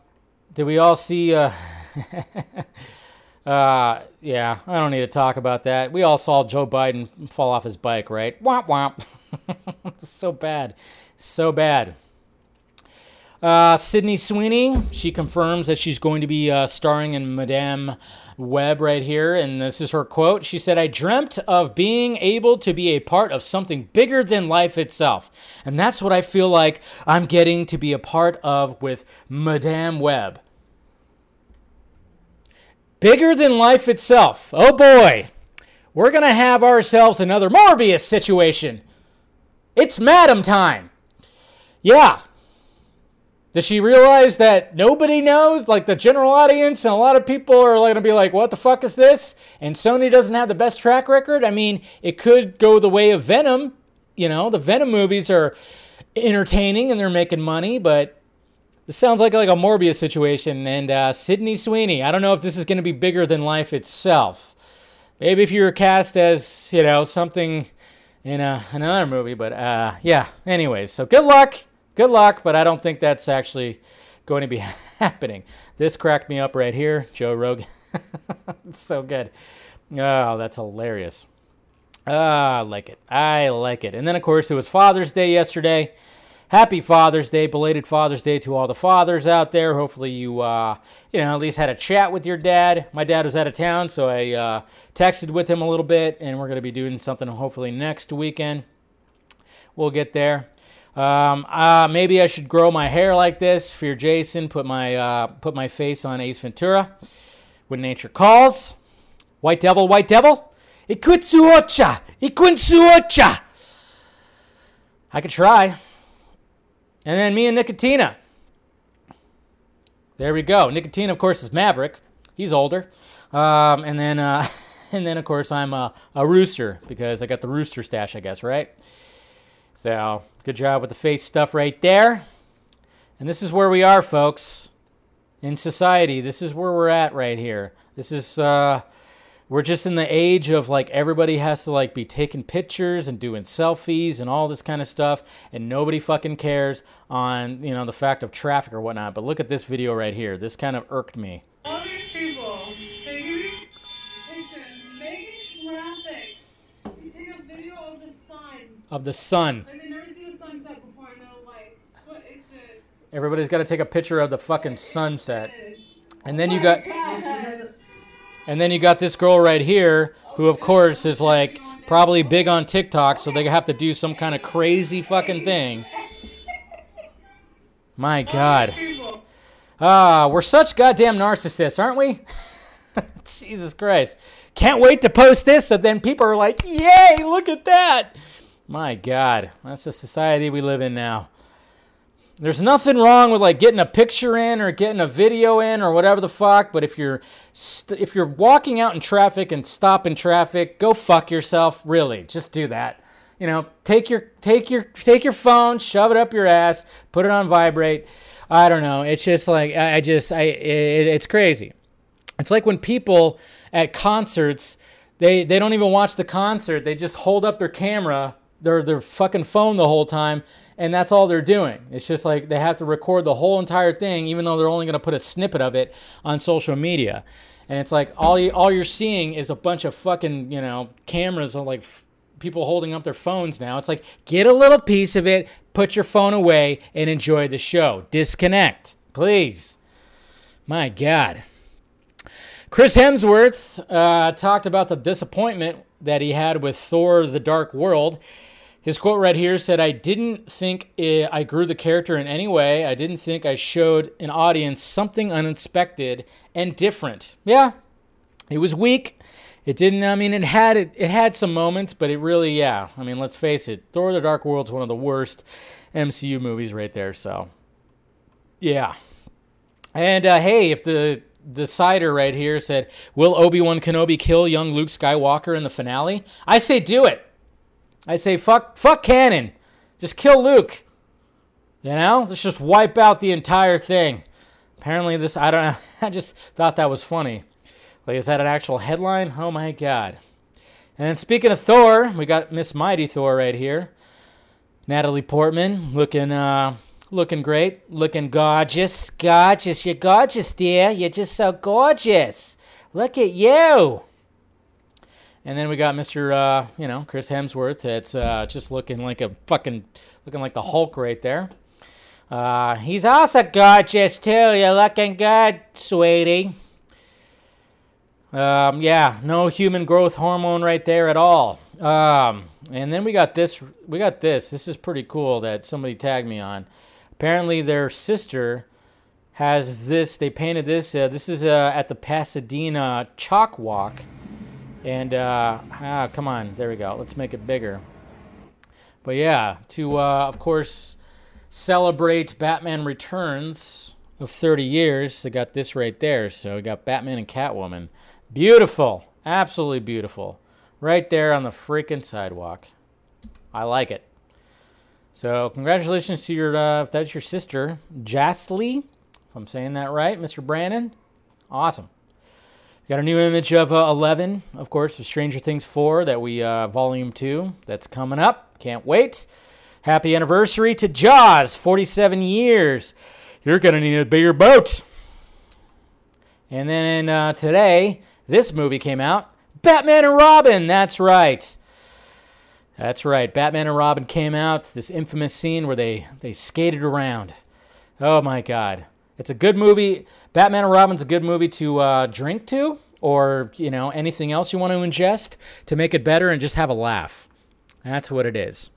did we all see? Uh, uh, yeah, I don't need to talk about that. We all saw Joe Biden fall off his bike, right? Womp womp. so bad. So bad. Uh, Sydney Sweeney, she confirms that she's going to be uh, starring in Madame Web right here, and this is her quote. She said, I dreamt of being able to be a part of something bigger than life itself. And that's what I feel like I'm getting to be a part of with Madame Web. Bigger than life itself. Oh boy, we're going to have ourselves another Morbius situation. It's Madam time. Yeah, does she realize that nobody knows, like the general audience, and a lot of people are going to be like, what the fuck is this? And Sony doesn't have the best track record? I mean, it could go the way of Venom. You know, the Venom movies are entertaining and they're making money, but this sounds like, like a Morbius situation. And uh, Sydney Sweeney, I don't know if this is going to be bigger than life itself. Maybe if you were cast as, you know, something in a, another movie, but uh, yeah, anyways, so good luck good luck, but I don't think that's actually going to be happening. This cracked me up right here, Joe Rogan. so good. Oh, that's hilarious. Ah, I like it. I like it. And then, of course, it was Father's Day yesterday. Happy Father's Day, belated Father's Day to all the fathers out there. Hopefully, you, uh, you know, at least had a chat with your dad. My dad was out of town, so I uh, texted with him a little bit, and we're going to be doing something hopefully next weekend. We'll get there. Um, uh, maybe I should grow my hair like this. Fear Jason. Put my uh, put my face on Ace Ventura. When nature calls. White Devil, White Devil. Ikutsuocha, Ikunsuocha. I could try. And then me and Nicotina. There we go. Nicotina, of course, is Maverick. He's older. Um, and then, uh, and then, of course, I'm a, a rooster because I got the rooster stash, I guess, right? So, good job with the face stuff right there. And this is where we are, folks, in society. This is where we're at right here. This is, uh, we're just in the age of like everybody has to like be taking pictures and doing selfies and all this kind of stuff, and nobody fucking cares on, you know, the fact of traffic or whatnot. But look at this video right here. This kind of irked me. All these people taking pictures, making traffic to take a video of the sun. Of the sun. Like they've never seen a sunset before, and they're like, "What is this?" Everybody's got to take a picture of the fucking sunset. And then you got oh and then you got this girl right here who of course is like probably big on TikTok so they have to do some kind of crazy fucking thing. My god. Ah, we're such goddamn narcissists, aren't we? Jesus Christ. Can't wait to post this so then people are like, "Yay, look at that." My god, that's the society we live in now. There's nothing wrong with like getting a picture in or getting a video in or whatever the fuck, but if you're st- if you're walking out in traffic and stop in traffic, go fuck yourself, really. Just do that. You know, take your take your take your phone, shove it up your ass, put it on vibrate. I don't know. It's just like I, I just I it, it's crazy. It's like when people at concerts they they don't even watch the concert. They just hold up their camera, their their fucking phone the whole time, and that's all they're doing. It's just like they have to record the whole entire thing, even though they're only going to put a snippet of it on social media. And it's like all you all you're seeing is a bunch of fucking you know cameras of like f- people holding up their phones now. It's like get a little piece of it, put your phone away, and enjoy the show. Disconnect, please. My God. Chris Hemsworth uh, talked about the disappointment that he had with Thor: The Dark World. His quote right here said, I didn't think I grew the character in any way. I didn't think I showed an audience something unexpected and different. Yeah, it was weak. It didn't, I mean, it had, it, it had some moments, but it really, yeah. I mean, let's face it, Thor the Dark World's one of the worst MCU movies right there, so. Yeah. And uh, hey, if the decider right here said, Will Obi Wan Kenobi kill young Luke Skywalker in the finale? I say do it. I say fuck fuck canon. Just kill Luke. You know? Let's just wipe out the entire thing. Apparently this I don't know. I just thought that was funny. Like is that an actual headline? Oh my god. And speaking of Thor, we got Miss Mighty Thor right here. Natalie Portman looking uh looking great, looking gorgeous. Gorgeous, you're gorgeous, dear. You're just so gorgeous. Look at you. And then we got Mr. Uh, you know, Chris Hemsworth. That's uh, just looking like a fucking, looking like the Hulk right there. Uh, he's also gorgeous too. You're looking good, sweetie. Um, yeah, no human growth hormone right there at all. Um, and then we got this. We got this. This is pretty cool that somebody tagged me on. Apparently, their sister has this. They painted this. Uh, this is uh, at the Pasadena Chalk Walk and uh, ah, come on, there we go. Let's make it bigger. But yeah, to uh, of course celebrate Batman Returns of 30 years, they got this right there. So we got Batman and Catwoman. Beautiful, absolutely beautiful, right there on the freaking sidewalk. I like it. So congratulations to your uh, if that's your sister, Jastly, if I'm saying that right, Mr. Brandon. Awesome. Got a new image of uh, 11, of course, of Stranger Things 4 that we, uh, volume 2, that's coming up. Can't wait. Happy anniversary to Jaws, 47 years. You're going to need a bigger boat. And then uh, today, this movie came out Batman and Robin. That's right. That's right. Batman and Robin came out. This infamous scene where they, they skated around. Oh my God. It's a good movie. Batman and Robin's a good movie to uh, drink to, or you know anything else you want to ingest to make it better, and just have a laugh. That's what it is.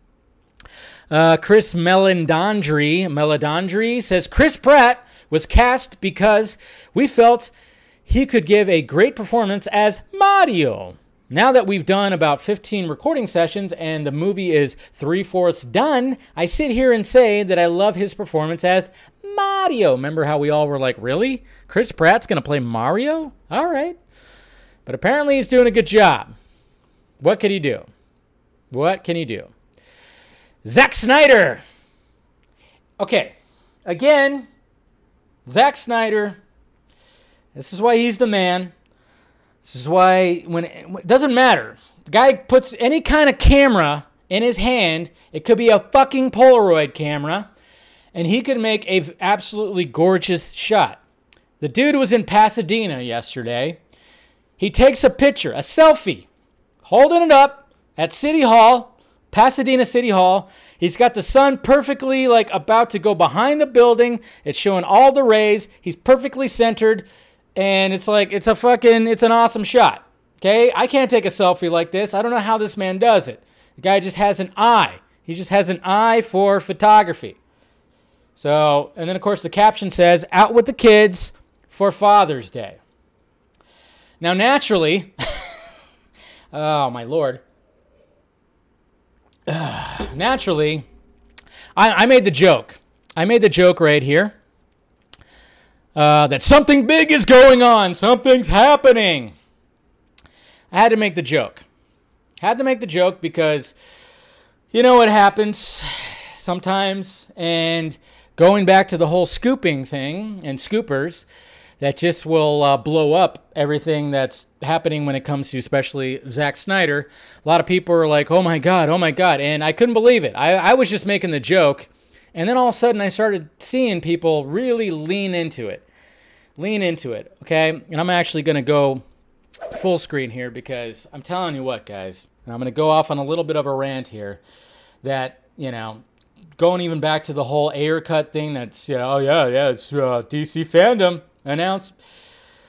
Uh, Chris Meledandri, Meledandri says Chris Pratt was cast because we felt he could give a great performance as Mario. Now that we've done about 15 recording sessions and the movie is three fourths done, I sit here and say that I love his performance as Mario. Remember how we all were like, really? Chris Pratt's going to play Mario? All right. But apparently he's doing a good job. What can he do? What can he do? Zack Snyder. Okay. Again, Zack Snyder. This is why he's the man. This is why when it doesn't matter. The guy puts any kind of camera in his hand. It could be a fucking Polaroid camera and he could make a absolutely gorgeous shot. The dude was in Pasadena yesterday. He takes a picture, a selfie, holding it up at City Hall, Pasadena City Hall. He's got the sun perfectly like about to go behind the building. It's showing all the rays. He's perfectly centered and it's like it's a fucking it's an awesome shot. Okay? I can't take a selfie like this. I don't know how this man does it. The guy just has an eye. He just has an eye for photography. So, and then of course the caption says, out with the kids for Father's Day. Now, naturally, oh my lord, naturally, I, I, made the joke. I made the joke right here uh, that something big is going on, something's happening. I had to make the joke. Had to make the joke because you know what happens sometimes, and going back to the whole scooping thing and scoopers that just will uh, blow up everything that's happening when it comes to especially Zack Snyder. A lot of people are like, oh my God, oh my God. And I couldn't believe it. I, I was just making the joke. And then all of a sudden I started seeing people really lean into it. Lean into it, okay? And I'm actually going to go full screen here because I'm telling you what, guys, and I'm going to go off on a little bit of a rant here that, you know, going even back to the whole Ayer cut thing that's, you know, oh, yeah, yeah, it's uh, DC fandom announced.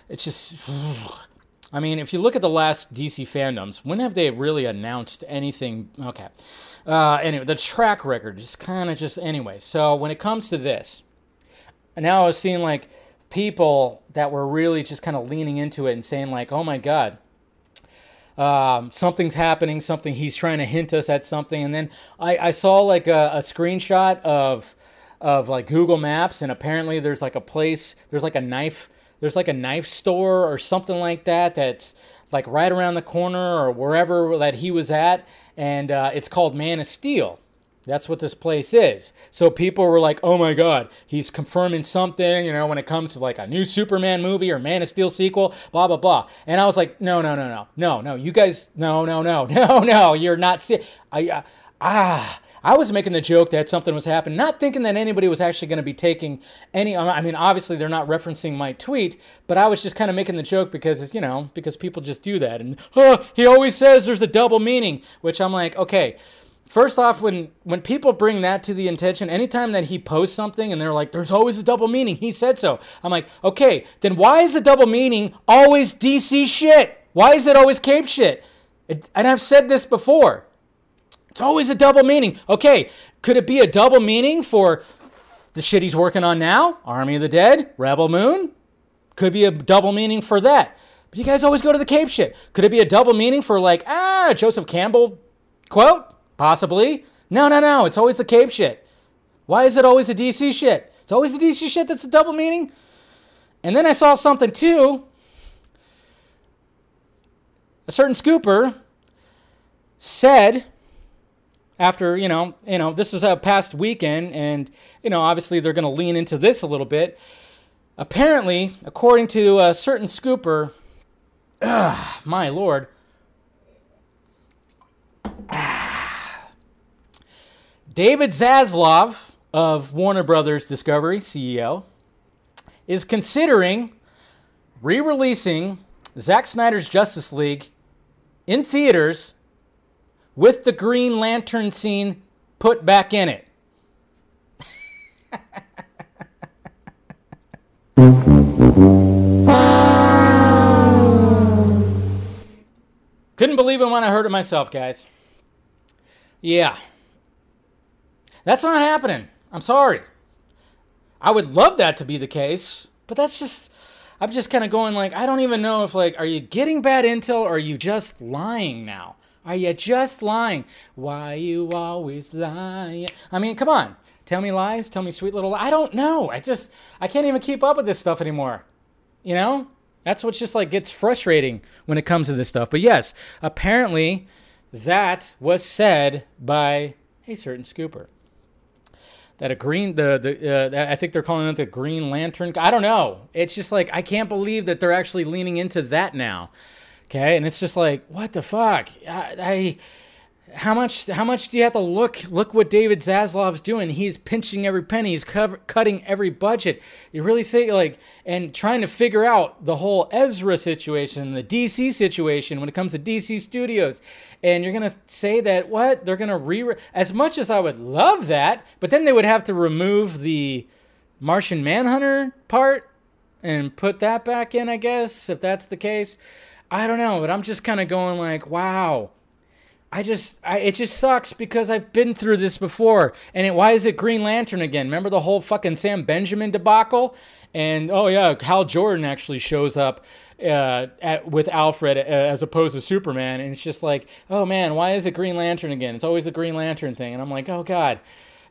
It's just, I mean, if you look at the last DC fandoms, when have they really announced anything? Okay. Uh, anyway, the track record is kind of just anyway. So when it comes to this, now I was seeing like people that were really just kind of leaning into it and saying like, "Oh my god, um, something's happening, something he's trying to hint us at something. And then I, I saw like a, a, screenshot of of like Google Maps, and apparently there's like a place, there's like a knife, there's like a knife store or something like that that's like right around the corner or wherever that he was at, and uh, it's called Man of Steel. That's what this place is. So people were like, oh my God, he's confirming something, you know, when it comes to like a new Superman movie or Man of Steel sequel, blah, blah, blah. And I was like, no, no, no, no, no, no, you guys, no, no, no, no, no, you're not. Se- I, uh, ah, I was making the joke that something was happening, not thinking that anybody was actually going to be taking any. I mean, obviously they're not referencing my tweet, but I was just kind of making the joke because you know because people just do that, and oh, he always says there's a double meaning, which I'm like, okay, First off, when when people bring that to the intention, anytime that he posts something and they're like, "There's always a double meaning," he said so. I'm like, okay, then why is the double meaning always DC shit? Why is it always Cape shit? It, and I've said this before. It's always a double meaning. Okay, could it be a double meaning for the shit he's working on now, Army of the Dead, Rebel Moon? Could be a double meaning for that. But you guys always go to the Cape shit. Could it be a double meaning for like ah Joseph Campbell quote? Possibly. No, no, no. It's always the Cape shit. Why is it always the DC shit? It's always the DC shit that's a double meaning. And then I saw something too. A certain scooper said after you know you know this was a past weekend and you know obviously they're going to lean into this a little bit apparently according to a certain scooper ugh, my lord David Zaslav of Warner Brothers Discovery, CEO, is considering re releasing Zack Snyder's Justice League in theaters with the Green Lantern scene put back in it. Couldn't believe it when I heard it myself, guys. Yeah. That's not happening. I'm sorry. I would love that to be the case, but that's just I'm just kind of going like I don't even know if like are you getting bad intel or are you just lying now? Are you just lying? Why you always lying? I mean, come on. Tell me lies, tell me sweet little I don't know. I just I can't even keep up with this stuff anymore. You know? That's what just like gets frustrating when it comes to this stuff. But yes, apparently that was said by a certain scooper that a green the the uh, I think they're calling it the Green Lantern. I don't know. It's just like I can't believe that they're actually leaning into that now. Okay, and it's just like what the fuck. I, I how much how much do you have to look look what David Zaslav's doing? He's pinching every penny. He's cover, cutting every budget. You really think like and trying to figure out the whole Ezra situation, the DC situation when it comes to DC Studios. And you're gonna say that what they're gonna re as much as I would love that, but then they would have to remove the Martian Manhunter part and put that back in. I guess if that's the case, I don't know. But I'm just kind of going like, wow I just, I, it just sucks because I've been through this before. And it, why is it Green Lantern again? Remember the whole fucking Sam Benjamin debacle? And oh yeah, Hal Jordan actually shows up uh, at, with Alfred uh, as opposed to Superman, and it's just like, oh man, why is it Green Lantern again? It's always the Green Lantern thing, and I'm like, oh god,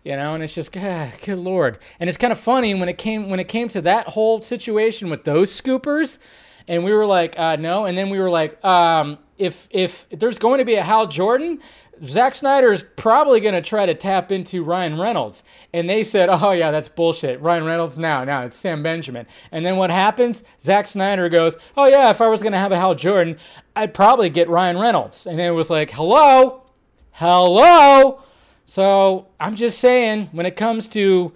you know, and it's just, God, good lord. And it's kind of funny when it came when it came to that whole situation with those scoopers, and we were like, uh, no, and then we were like, um, if if there's going to be a Hal Jordan, Zack Snyder is probably going to try to tap into Ryan Reynolds. And they said, oh, yeah, that's bullshit. Ryan Reynolds, now, now it's Sam Benjamin. And then what happens? Zack Snyder goes, oh, yeah, if I was going to have a Hal Jordan, I'd probably get Ryan Reynolds. And it was like, hello? Hello? So I'm just saying, when it comes to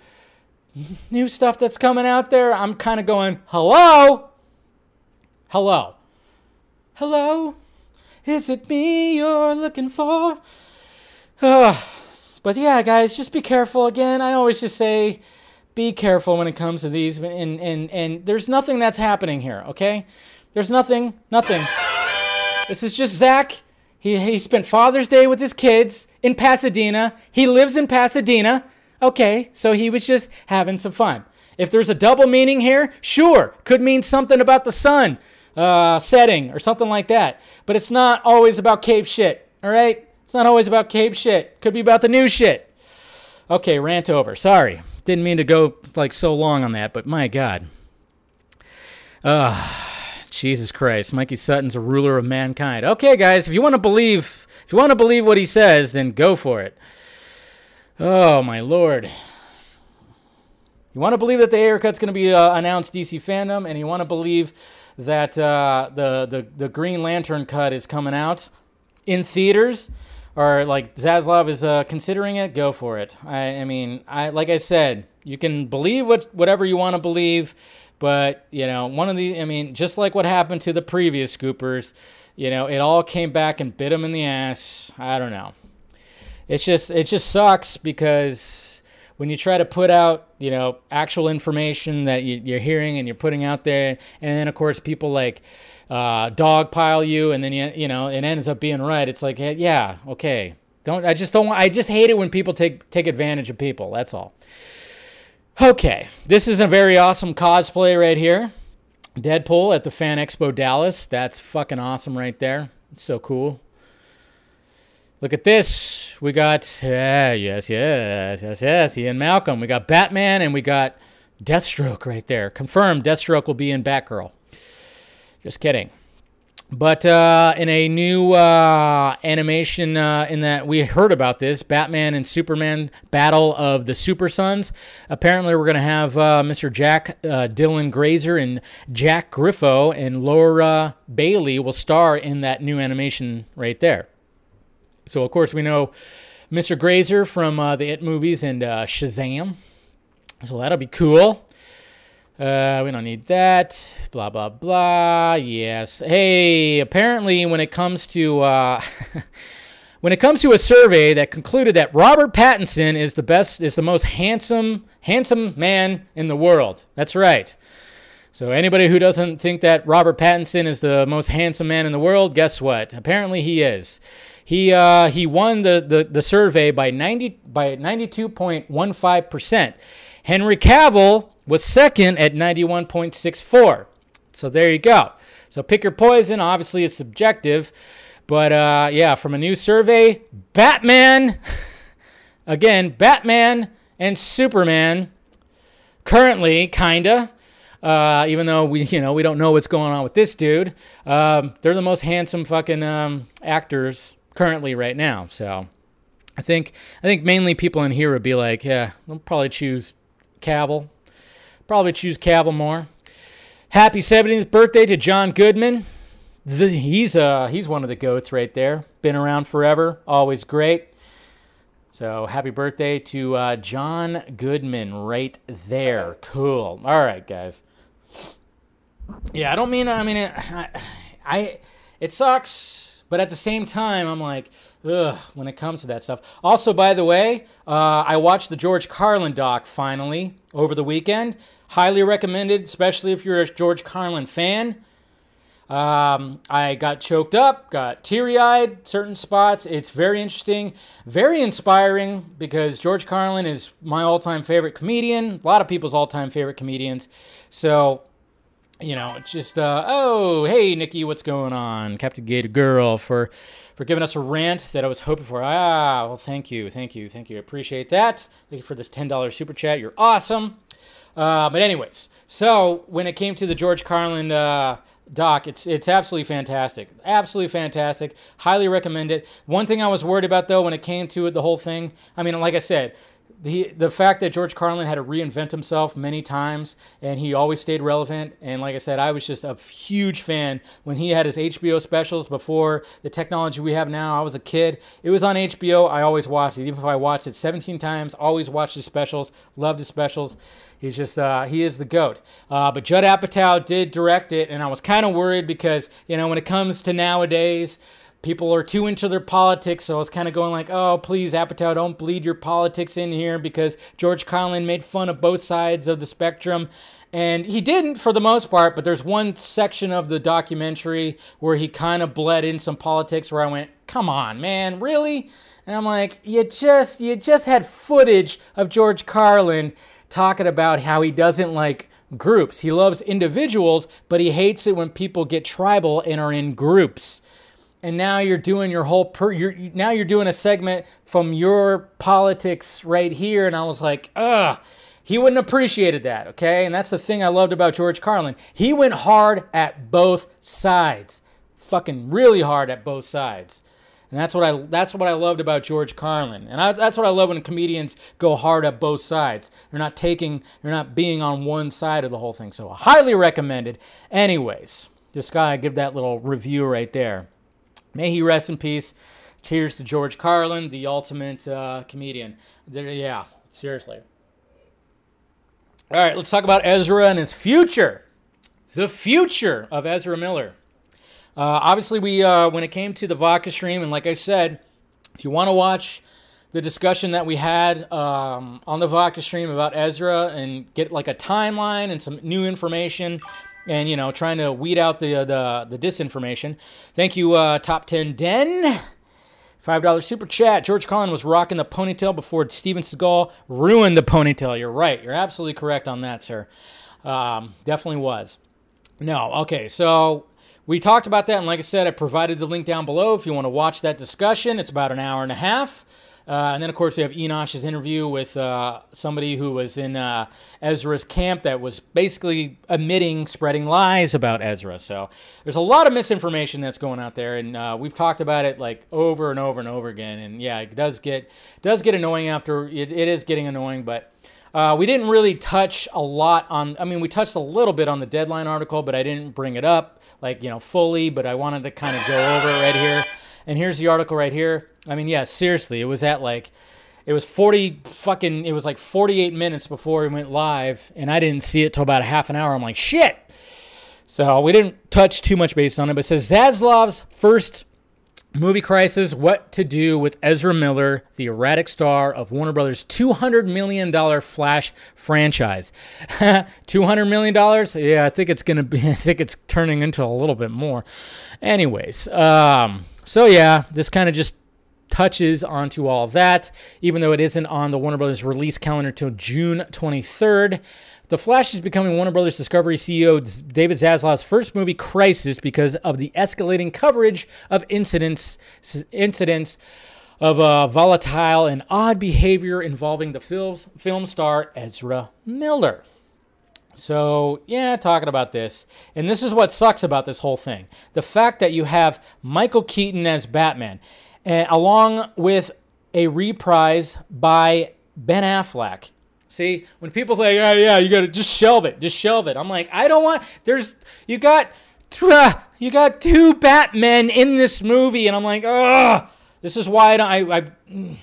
new stuff that's coming out there, I'm kind of going, hello? Hello? Hello? Is it me you're looking for? Uh, but yeah, guys, just be careful. Again, I always just say be careful when it comes to these. And, and, and there's nothing that's happening here, okay? There's nothing, nothing. This is just Zach. He, he spent Father's Day with his kids in Pasadena. He lives in Pasadena. Okay, so he was just having some fun. If there's a double meaning here, sure, could mean something about the sun uh, setting or something like that. But it's not always about cave shit, all right? It's not always about cave shit. Could be about the new shit. Okay, rant over. Sorry. Didn't mean to go like so long on that, but my God. Uh, Jesus Christ. Mikey Sutton's a ruler of mankind. Okay, guys, if you want to believe if you want to believe what he says, then go for it. Oh my lord. You want to believe that the Ayer cut's going to be uh, announced DC fandom, and you want to believe that uh, the, the the Green Lantern cut is coming out in theaters, or like Zaslav is uh, considering it. Go for it. I, I mean, I like I said, you can believe what whatever you want to believe, but you know, one of the I mean, just like what happened to the previous scoopers, you know, it all came back and bit them in the ass. I don't know. It's just it just sucks because when you try to put out, you know, actual information that you, are hearing and you're putting out there, and then of course people like uh, dogpile you, and then you, you know, it ends up being right. It's like, yeah, okay, don't. I just don't. Want, I just hate it when people take take advantage of people. That's all. Okay, this is a very awesome cosplay right here. Deadpool at the Fan Expo Dallas. That's fucking awesome right there. It's so cool. Look at this. We got, yeah, yes, yes, yes, yes, Ian Malcolm. We got Batman and we got Deathstroke right there. Confirmed Deathstroke will be in Batgirl. Just kidding. But uh, in a new uh, animation, uh, in that we heard about this Batman and Superman Battle of the Super Sons. Apparently, we're going to have uh, Mr. Jack uh, Dylan Grazer and Jack Griffo and Laura Bailey will star in that new animation right there. So, of course, we know Mr. Grazer from uh, the It movies and uh, Shazam. So that'll be cool. Uh, we don't need that. Blah, blah, blah. Yes. Hey, apparently, when it comes to. Uh, when it comes to a survey that concluded that Robert Pattinson is the best, is the most handsome, handsome man in the world. That's right. So anybody who doesn't think that Robert Pattinson is the most handsome man in the world, guess what? Apparently he is. He uh, he won the, the, the survey by 90 by 92.15 percent. Henry Cavill was second at 91.64. So there you go. So pick your poison. Obviously, it's subjective, but uh, yeah, from a new survey, Batman, again, Batman and Superman, currently, kinda. Uh, even though we, you know, we don't know what's going on with this dude, um, they're the most handsome fucking um, actors currently right now. So I think I think mainly people in here would be like, yeah, I'll probably choose Cavill. Probably choose Cavill more. Happy 70th birthday to John Goodman. The, he's uh he's one of the goats right there. Been around forever, always great. So happy birthday to uh, John Goodman right there. Cool. All right, guys. Yeah, I don't mean I mean I, I it sucks but at the same time, I'm like, ugh, when it comes to that stuff. Also, by the way, uh, I watched the George Carlin doc finally over the weekend. Highly recommended, especially if you're a George Carlin fan. Um, I got choked up, got teary eyed, certain spots. It's very interesting, very inspiring because George Carlin is my all time favorite comedian, a lot of people's all time favorite comedians. So you know, just uh, oh, hey Nikki, what's going on? Captain Gator Girl for for giving us a rant that I was hoping for. Ah, well, thank you, thank you, thank you. Appreciate that. Thank you for this ten dollars super chat. You're awesome. Uh, but anyways, so when it came to the George Carlin uh, doc, it's it's absolutely fantastic, absolutely fantastic. Highly recommend it. One thing I was worried about though, when it came to it, the whole thing. I mean, like I said, the the fact that George Carlin had to reinvent himself many times and he always stayed relevant. And like I said I was just a huge fan when he had his HBO specials before the technology we have now. I was a kid. It was on HBO I always watched it. Even if I watched it 17 times always watched his specials loved his specials. He's just uh, he is the goat. Uh, but Judd Apatow did direct it and I was kind of worried because you know when it comes to nowadays people are too into their politics. So I was kind of going like, oh, please, Apatow, don't bleed your politics in here because George Carlin made fun of both sides of the spectrum. And he didn't for the most part, but there's one section of the documentary where he kind of bled in some politics where I went, come on, man, really? And I'm like, you just you just had footage of George Carlin talking about how he doesn't like groups. He loves individuals, but he hates it when people get tribal and are in groups. And now you're doing your whole per you're now you're doing a segment from your politics right here and I was like, "Ugh." He wouldn't appreciated that, okay? And that's the thing I loved about George Carlin. He went hard at both sides. Fucking really hard at both sides. And that's what I that's what I loved about George Carlin. And I, that's what I love when comedians go hard at both sides. They're not taking they're not being on one side of the whole thing. So highly recommended. Anyways, just gotta give that little review right there. May he rest in peace. Cheers to George Carlin, the ultimate uh, comedian. There, yeah, seriously. All right, let's talk about Ezra and his future. The future of Ezra Miller. Uh, obviously, we uh, when it came to the vodka stream, and like I said, if you want to watch the discussion that we had um, on the vodka stream about Ezra and get like a timeline and some new information, and you know, trying to weed out the the, the disinformation. Thank you, uh, Top Ten Den. $5 super chat. George Carlin was rocking the ponytail before Steven Seagal ruined the ponytail. You're right. You're absolutely correct on that, sir. Um, definitely was. No, okay. So we talked about that. And like I said, I provided the link down below if you want to watch that discussion. It's about an hour and a half. Uh, and then, of course, we have Enosh's interview with uh, somebody who was in uh, Ezra's camp that was basically admitting spreading lies about Ezra. So there's a lot of misinformation that's going out there, and uh, we've talked about it like over and over and over again. And yeah, it does get does get annoying after it, it is getting annoying, but. Uh, we didn't really touch a lot on. I mean, we touched a little bit on the deadline article, but I didn't bring it up like you know fully. But I wanted to kind of go over it right here. And here's the article right here. I mean, yeah, seriously, it was at like it was 40 fucking it was like 48 minutes before we went live and I didn't see it till about a half an hour. I'm like, "Shit." So, we didn't touch too much based on it, but it says Zaslav's first movie crisis what to do with Ezra Miller, the erratic star of Warner Brothers' $200 million Flash franchise. $200 million? Yeah, I think it's going to be, I think it's turning into a little bit more. Anyways, um, so yeah, this kind of just touches onto all that, even though it isn't on the Warner Brothers release calendar until June 23rd. The Flash is becoming Warner Brothers Discovery CEO David Zaslav's first movie crisis because of the escalating coverage of incidents incidents of uh, volatile and odd behavior involving the film's, film star Ezra Miller. So, yeah, talking about this. And this is what sucks about this whole thing the fact that you have Michael Keaton as Batman, and along with a reprise by Ben Affleck. See, when people say, "Yeah, yeah," you gotta just shelve it, just shelve it. I'm like, I don't want. There's you got, you got two Batmen in this movie, and I'm like, ugh. This is why I, I, I mm,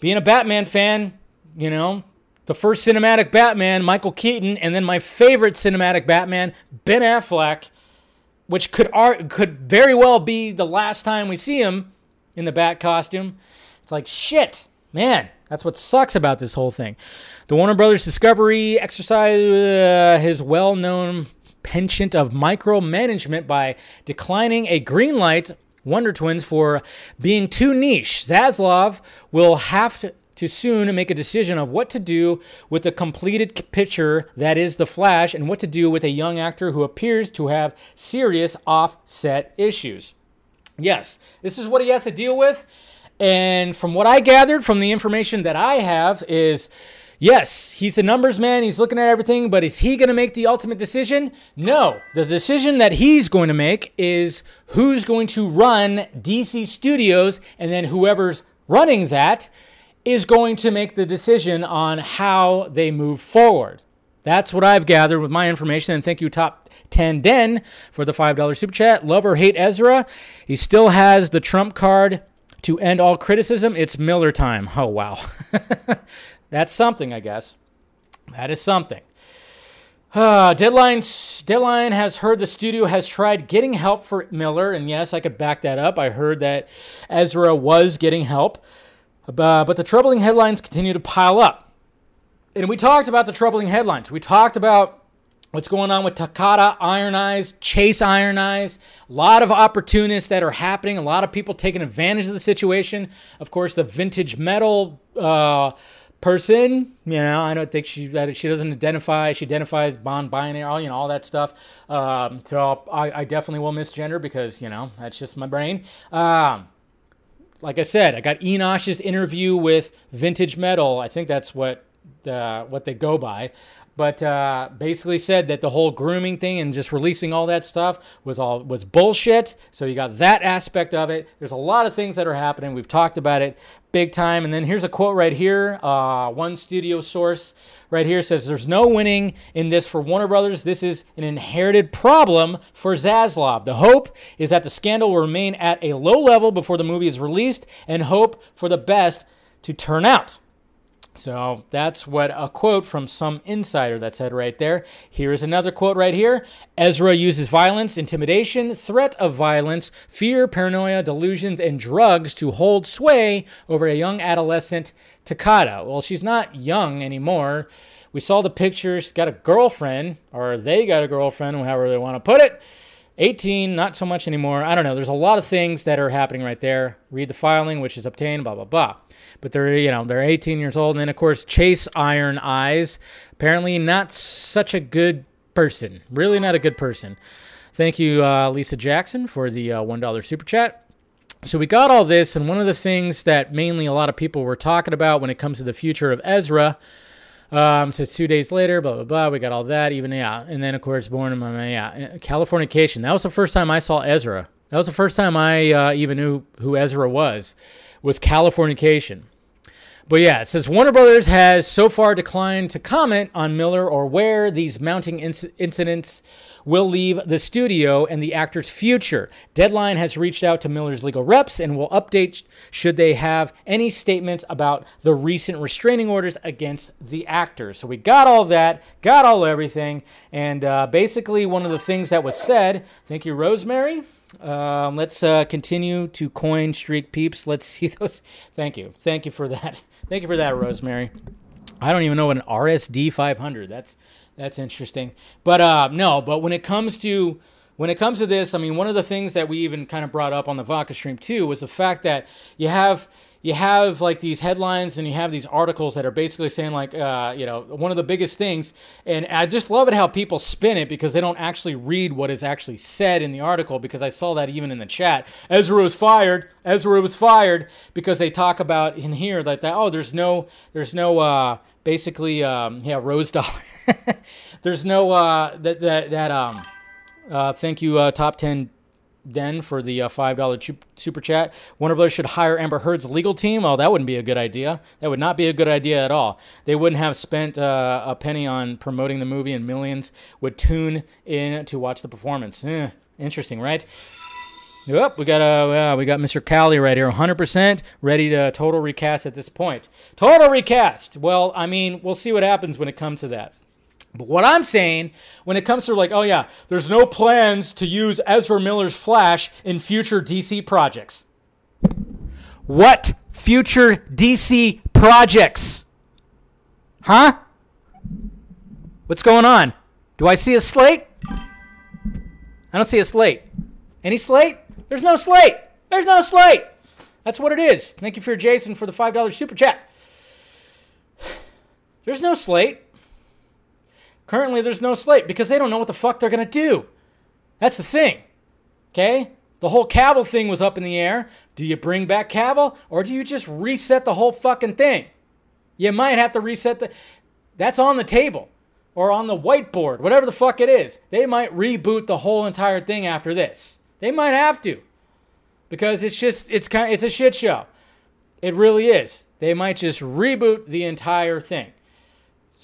being a Batman fan, you know, the first cinematic Batman, Michael Keaton, and then my favorite cinematic Batman, Ben Affleck, which could could very well be the last time we see him in the Bat costume. It's like shit, man. That's what sucks about this whole thing. The Warner Brothers Discovery exercised uh, his well-known penchant of micromanagement by declining a green light Wonder Twins for being too niche. Zaslav will have to to soon make a decision of what to do with the completed picture that is The Flash and what to do with a young actor who appears to have serious offset issues. Yes, this is what he has to deal with. And from what I gathered from the information that I have is yes, he's a numbers man, he's looking at everything, but is he going to make the ultimate decision? No. The decision that he's going to make is who's going to run DC Studios and then whoever's running that is going to make the decision on how they move forward. That's what I've gathered with my information. And thank you, Top 10 Den, for the $5 super chat. Love or hate Ezra. He still has the trump card to end all criticism. It's Miller time. Oh, wow. That's something, I guess. That is something. Uh, Deadline Deadline has heard the studio has tried getting help for Miller, and yes, I could back that up. I heard that Ezra was getting help, uh, but the troubling headlines continue to pile up. And we talked about the troubling headlines. We talked about what's going on with Tokata Iron Eyes, Chase Iron Eyes. A lot of opportunists that are happening. A lot of people taking advantage of the situation. Of course, the vintage metal. Uh, person. You know, I don't think she she doesn't identify. She identifies non-binary, all you know, all that stuff. Um, so I, I definitely will misgender because you know that's just my brain. Um, like I said, I got Enosh's interview with Vintage Metal. I think that's what the, what they go by but uh, basically said that the whole grooming thing and just releasing all that stuff was all was bullshit. So you got that aspect of it. There's a lot of things that are happening. We've talked about it big time. And then here's a quote right here. Uh, one studio source right here says, "There's no winning in this for Warner Brothers. This is an inherited problem for Zaslav. The hope is that the scandal will remain at a low level before the movie is released, and hope for the best to turn out." So that's what a quote from some insider that said right there. Here is another quote right here. Ezra uses violence, intimidation, threat of violence, fear, paranoia, delusions, and drugs to hold sway over a young adolescent, Tokata. Well, she's not young anymore. We saw the pictures, got a girlfriend, or they got a girlfriend, however they want to put it. 18, not so much anymore. I don't know. There's a lot of things that are happening right there. Read the filing, which is obtained, blah, blah, blah. But they're, you know, they're 18 years old. And then, of course, Chase Iron Eyes, apparently not such a good person. Really not a good person. Thank you, uh, Lisa Jackson, for the uh, $1 super chat. So we got all this, and one of the things that mainly a lot of people were talking about when it comes to the future of Ezra um, so two days later, blah blah blah. We got all that, even yeah, and then of course, born in my yeah, Californication. That was the first time I saw Ezra. That was the first time I uh, even knew who Ezra was. Was Californication. But yeah, it says Warner Brothers has so far declined to comment on Miller or where these mounting inc- incidents will leave the studio and the actor's future. Deadline has reached out to Miller's legal reps and will update should they have any statements about the recent restraining orders against the actor. So we got all that, got all everything, and uh, basically one of the things that was said. Thank you, Rosemary. Um, let's uh, continue to coin streak peeps. Let's see those. Thank you, thank you for that. Thank you for that, Rosemary. I don't even know what an RSD 500. That's that's interesting. But uh, no, but when it comes to when it comes to this, I mean, one of the things that we even kind of brought up on the Vodka stream too was the fact that you have you have like these headlines and you have these articles that are basically saying like uh, you know one of the biggest things and i just love it how people spin it because they don't actually read what is actually said in the article because i saw that even in the chat. Ezra was fired. Ezra was fired because they talk about in here like that oh there's no there's no uh, basically um, yeah rose dollar. There's no uh, that that that um uh, thank you uh, top 10 Den for the uh, $5 super chat. Warner Brothers should hire Amber Heard's legal team. Oh, that wouldn't be a good idea. That would not be a good idea at all. They wouldn't have spent uh, a penny on promoting the movie, and millions would tune in to watch the performance. Eh, interesting, right? Yep, we got uh, uh, we got Mr. Cali right here, 100% ready to total recast at this point. Total recast. Well, I mean, we'll see what happens when it comes to that. But what I'm saying, when it comes to like, oh yeah, there's no plans to use Ezra Miller's Flash in future DC projects. What future DC projects? Huh? What's going on? Do I see a slate? I don't see a slate. Any slate? There's no slate. There's no slate. That's what it is. Thank you for Jason for the $5 super chat. There's no slate. Currently, there's no slate because they don't know what the fuck they're going to do. That's the thing. Okay? The whole Cavill thing was up in the air. Do you bring back Cavill or do you just reset the whole fucking thing? You might have to reset the. That's on the table or on the whiteboard, whatever the fuck it is. They might reboot the whole entire thing after this. They might have to because it's just it's kind it's a shit show. It really is. They might just reboot the entire thing.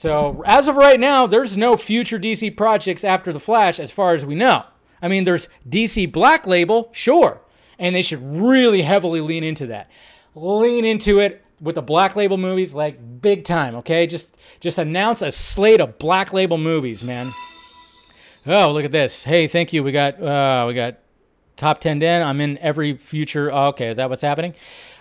So as of right now, there's no future DC projects after the Flash, as far as we know. I mean, there's DC Black Label, sure, and they should really heavily lean into that. Lean into it, with the black label movies, like big time. Okay, just just announce a slate of black label movies, man. Oh, look at this. Hey, thank you. We got uh, we got top 10 den. I'm in every future. Oh, okay, is that what's happening?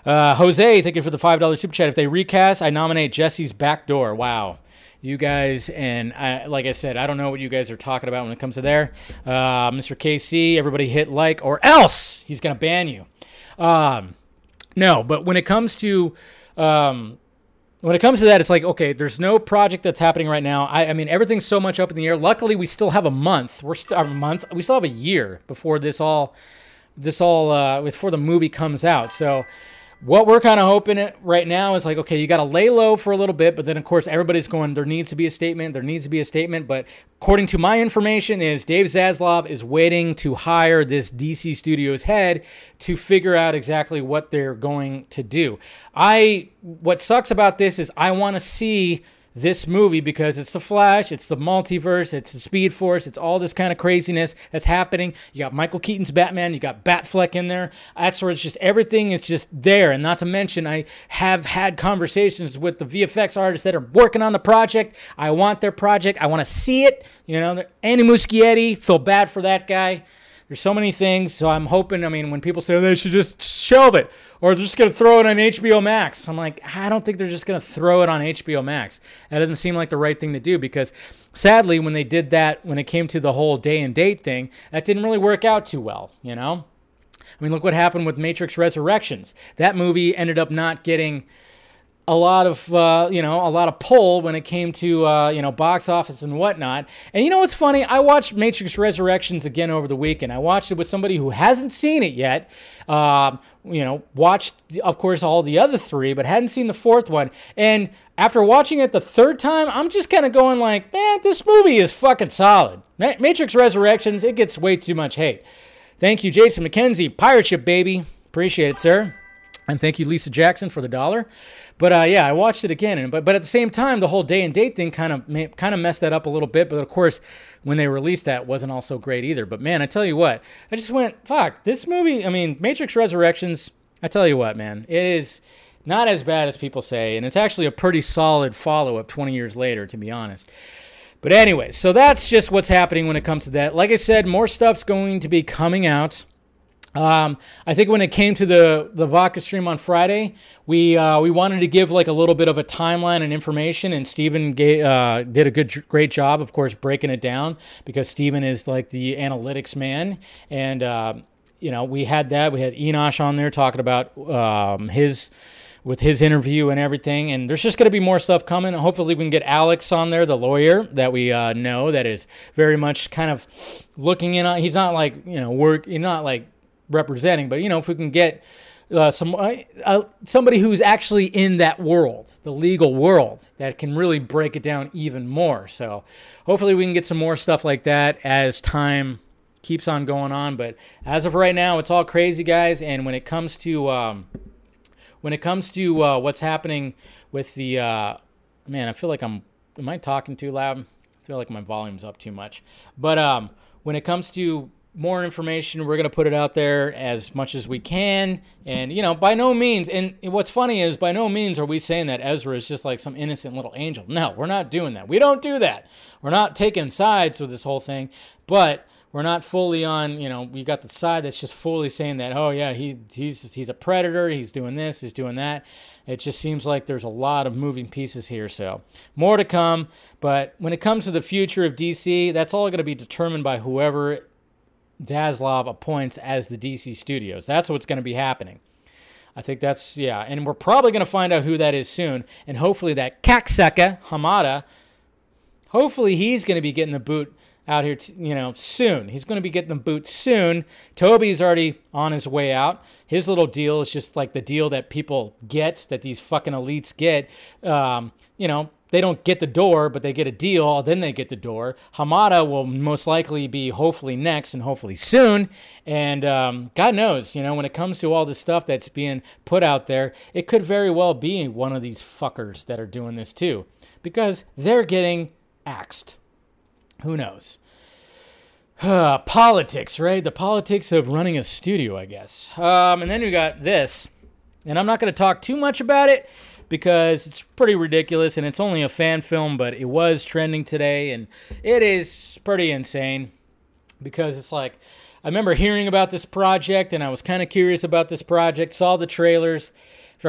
Uh, Jose, thank you for the $5 super chat. If they recast, I nominate Jesse's back door. Wow. You guys, and I, like I said, I don't know what you guys are talking about when it comes to there. Uh, Mr. KC, everybody hit like, or else he's going to ban you. Um, no, but when it comes to um, when it comes to that, it's like, okay, there's no project that's happening right now. I, I mean, everything's so much up in the air. Luckily, we still have a month. We're still a month. We still have a year before this all, this all, uh, before the movie comes out. So, what we're kind of hoping it right now is like, okay, you got to lay low for a little bit, but then of course everybody's going, there needs to be a statement, there needs to be a statement. But according to my information, is Dave Zaslav is waiting to hire this DC Studios head to figure out exactly what they're going to do. I what sucks about this is I want to see this movie because it's the Flash, it's the multiverse, it's the Speed Force, it's all this kind of craziness that's happening. You got Michael Keaton's Batman, you got Batfleck in there. That's where it's just everything is just there. And not to mention, I have had conversations with the VFX artists that are working on the project. I want their project. I want to see it. You know, Andy Muschietti, feel bad for that guy. There's so many things. So I'm hoping, I mean, when people say oh, they should just shelve it or they're just going to throw it on HBO Max, I'm like, I don't think they're just going to throw it on HBO Max. That doesn't seem like the right thing to do because sadly, when they did that, when it came to the whole day and date thing, that didn't really work out too well, you know? I mean, look what happened with Matrix Resurrections. That movie ended up not getting a lot of uh, you know a lot of pull when it came to uh, you know box office and whatnot. And you know what's funny? I watched Matrix Resurrections again over the weekend. I watched it with somebody who hasn't seen it yet. Uh, you know, watched of course all the other three, but hadn't seen the fourth one. And after watching it the third time, I'm just kind of going like, man, this movie is fucking solid. Matrix Resurrections, it gets way too much hate. Thank you, Jason McKenzie, pirate ship baby. Appreciate it, sir. And thank you, Lisa Jackson, for the dollar. But uh, yeah, I watched it again, and but but at the same time, the whole day and date thing kind of kind of messed that up a little bit. But of course, when they released that, wasn't all so great either. But man, I tell you what, I just went fuck this movie. I mean, Matrix Resurrections. I tell you what, man, it is not as bad as people say, and it's actually a pretty solid follow up 20 years later, to be honest. But anyway, so that's just what's happening when it comes to that. Like I said, more stuff's going to be coming out. Um, I think when it came to the the vodka stream on Friday, we uh, we wanted to give like a little bit of a timeline and information, and Stephen uh, did a good great job, of course, breaking it down because Stephen is like the analytics man, and uh, you know we had that we had Enosh on there talking about um, his with his interview and everything. And there's just going to be more stuff coming. Hopefully, we can get Alex on there, the lawyer that we uh, know that is very much kind of looking in on. He's not like you know work. He's not like representing, but you know, if we can get uh, some uh, uh, somebody who's actually in that world, the legal world, that can really break it down even more. So, hopefully, we can get some more stuff like that as time keeps on going on. But as of right now, it's all crazy, guys. And when it comes to um, when it comes to uh, what's happening with the uh, man, I feel like I'm am I talking too loud? I feel like my volume's up too much. But um, when it comes to more information. We're going to put it out there as much as we can. And, you know, by no means, and what's funny is by no means are we saying that Ezra is just like some innocent little angel. No, we're not doing that. We don't do that. We're not taking sides with this whole thing. But we're not fully on, you know, we got the side that's just fully saying that, oh, yeah, he, he's, he's a predator. He's doing this, he's doing that. It just seems like there's a lot of moving pieces here. So, more to come. But when it comes to the future of DC, that's all going to be determined by whoever Zaslav appoints as the DC studios. That's what's going to be happening. I think that's, yeah. And we're probably going to find out who that is soon. And hopefully that Kakseka, Hamada, hopefully he's going to be getting the boot out here, t- you know, soon. He's going to be getting the boot soon. Toby's already on his way out. His little deal is just like the deal that people get, that these fucking elites get. Um, you know, they don't get the door, but they get a deal, then they get the door. Hamada will most likely be hopefully next and hopefully soon. And um, God knows, you know, when it comes to all this stuff that's being put out there, it could very well be one of these fuckers that are doing this too, because they're getting axed. Who knows? Uh, politics, right? The politics of running a studio, I guess. Um, and then we got this, and I'm not going to talk too much about it because it's pretty ridiculous and it's only a fan film, but it was trending today and it is pretty insane because it's like I remember hearing about this project and I was kind of curious about this project, saw the trailers,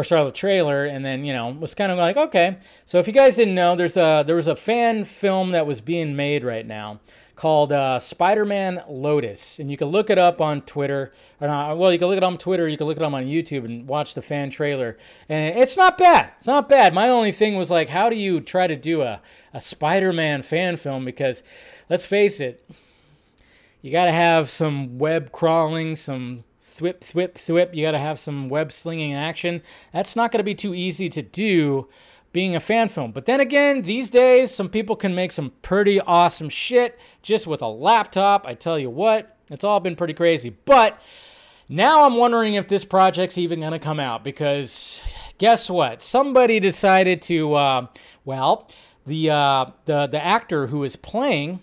saw the trailer, and then you know was kind of like, okay. So if you guys didn't know, there's a there was a fan film that was being made right now called uh, Spider-Man Lotus, and you can look it up on Twitter. Or not, well, you can look it up on Twitter. You can look it up on YouTube and watch the fan trailer, and it's not bad. It's not bad. My only thing was like, how do you try to do a a Spider-Man fan film? Because let's face it, you got to have some web crawling, some thwip, thwip, thwip. You got to have some web slinging action. That's not going to be too easy to do being a fan film. But then again, these days, some people can make some pretty awesome shit just with a laptop. I tell you what, it's all been pretty crazy. But now I'm wondering if this project's even going to come out because guess what? Somebody decided to, uh, well, the, uh, the, the actor who is playing,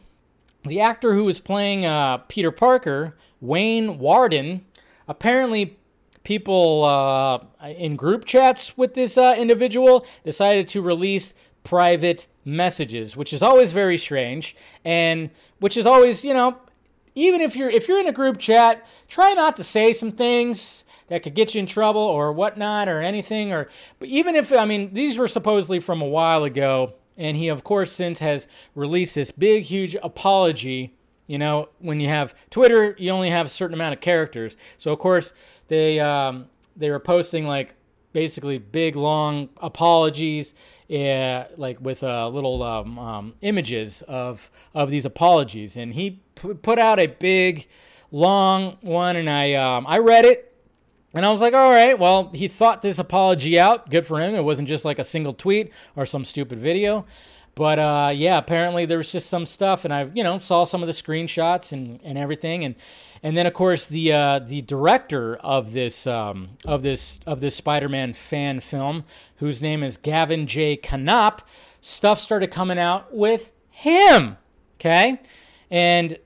the actor who is playing uh, Peter Parker, Wayne Warden, apparently people uh, in group chats with this uh, individual decided to release private messages, which is always very strange, and which is always, you know, even if you're if you're in a group chat, try not to say some things that could get you in trouble or whatnot or anything. Or but even if I mean these were supposedly from a while ago, and he of course since has released this big huge apology. You know, when you have Twitter, you only have a certain amount of characters. So of course they um, they were posting like basically big long apologies uh, like with uh, little um, um, images of of these apologies. And he p- put out a big long one and i um, i read it and i was like all right well he thought this apology out. Good for him. It wasn't just like a single tweet or some stupid video but uh, yeah, apparently there was just some stuff, and I, you know, saw some of the screenshots and, and everything, and and then of course the uh, the director of this um, of this of this Spider-Man fan film, whose name is Gavin J. Knapp, stuff started coming out with him. Okay, and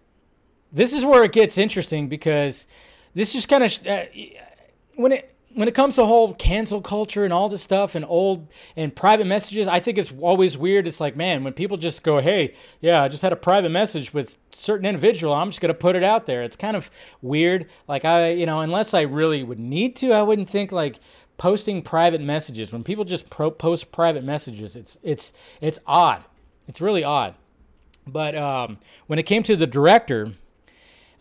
this is where it gets interesting because this just kind of uh, when it when it comes to whole cancel culture and all this stuff and old and private messages, I think it's always weird. It's like, man, when people just go, hey, yeah, I just had a private message with certain individual, I'm just gonna put it out there. It's kind of weird. Like I, you know, unless I really would need to, I wouldn't think like posting private messages. When people just pro- post private messages, it's it's it's odd. It's really odd. But um, when it came to the director,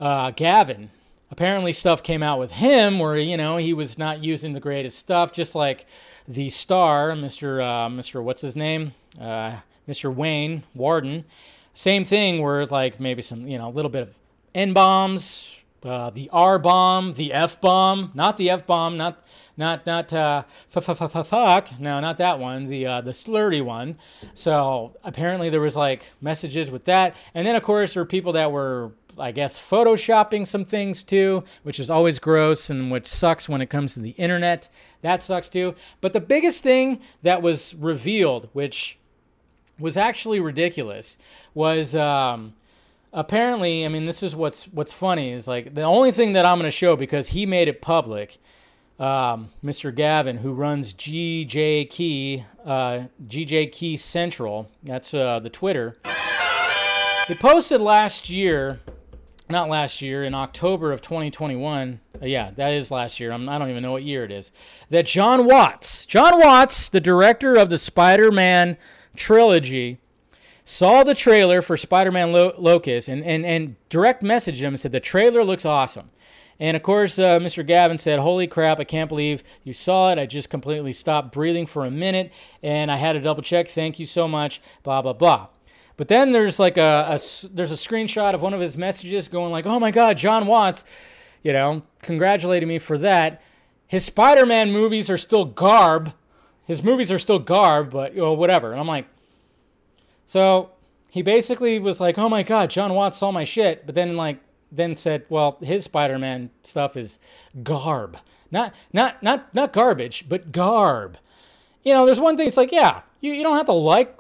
uh, Gavin, apparently stuff came out with him where you know he was not using the greatest stuff just like the star mr uh, mr what's his name? Uh, mr wayne warden. Same thing where like maybe some you know a little bit of n bombs uh, the r bomb the f bomb not the f bomb not not not uh fuck no not that one the uh, the slurry one. So apparently there was like messages with that. And then of course there were people that were I guess, photoshopping some things too, which is always gross and which sucks when it comes to the internet. That sucks too. But the biggest thing that was revealed, which was actually ridiculous, was um, apparently. I mean, this is what's what's funny is like the only thing that I'm going to show because he made it public. Um, Mr. Gavin, who runs GJ Key, uh, GJ Key Central, that's uh, the Twitter. He posted last year not last year, in October of 2021. Uh, yeah, that is last year. I'm, I do not even know what year it is. That Jon Watts, Jon Watts, the director of the Spider Man trilogy, saw the trailer for Spider Man Lo- Locust and, and, and direct messaged him and said, The trailer looks awesome. And of course, uh, Mr. Gavin said, Holy crap, I can't believe you saw it. I just completely stopped breathing for a minute and I had to double check. Thank you so much. Blah, blah, blah. But then there's like a, a, there's a screenshot of one of his messages going like, "Oh my God, Jon Watts," you know, congratulating me for that. His Spider-Man movies are still garb. His movies are still garb, but you know, whatever. And I'm like, so he basically was like, "Oh my God, Jon Watts saw my shit," but then like then said, "Well, his Spider-Man stuff is garb, not not not not garbage, but garb." You know, there's one thing. It's like, yeah, you, you don't have to like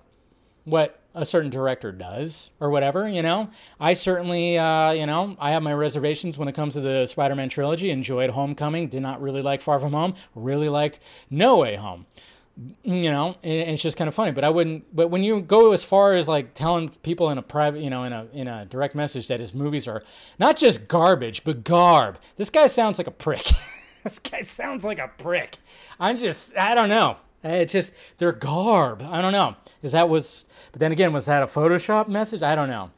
what a certain director does or whatever, you know. I certainly, uh, you know, I have my reservations when it comes to the Spider Man trilogy. Enjoyed Homecoming, did not really like Far From Home, really liked No Way Home. you know, it's just kind of funny. But I wouldn't. But when you go as far as like telling people in a private, you know, in a in a direct message that his movies are not just garbage but garb, this guy sounds like a prick. this guy sounds like a prick. I'm just, I don't know. Eh, it's just they're garb. I don't know. Is that was? But then again, was that a Photoshop message? I don't know.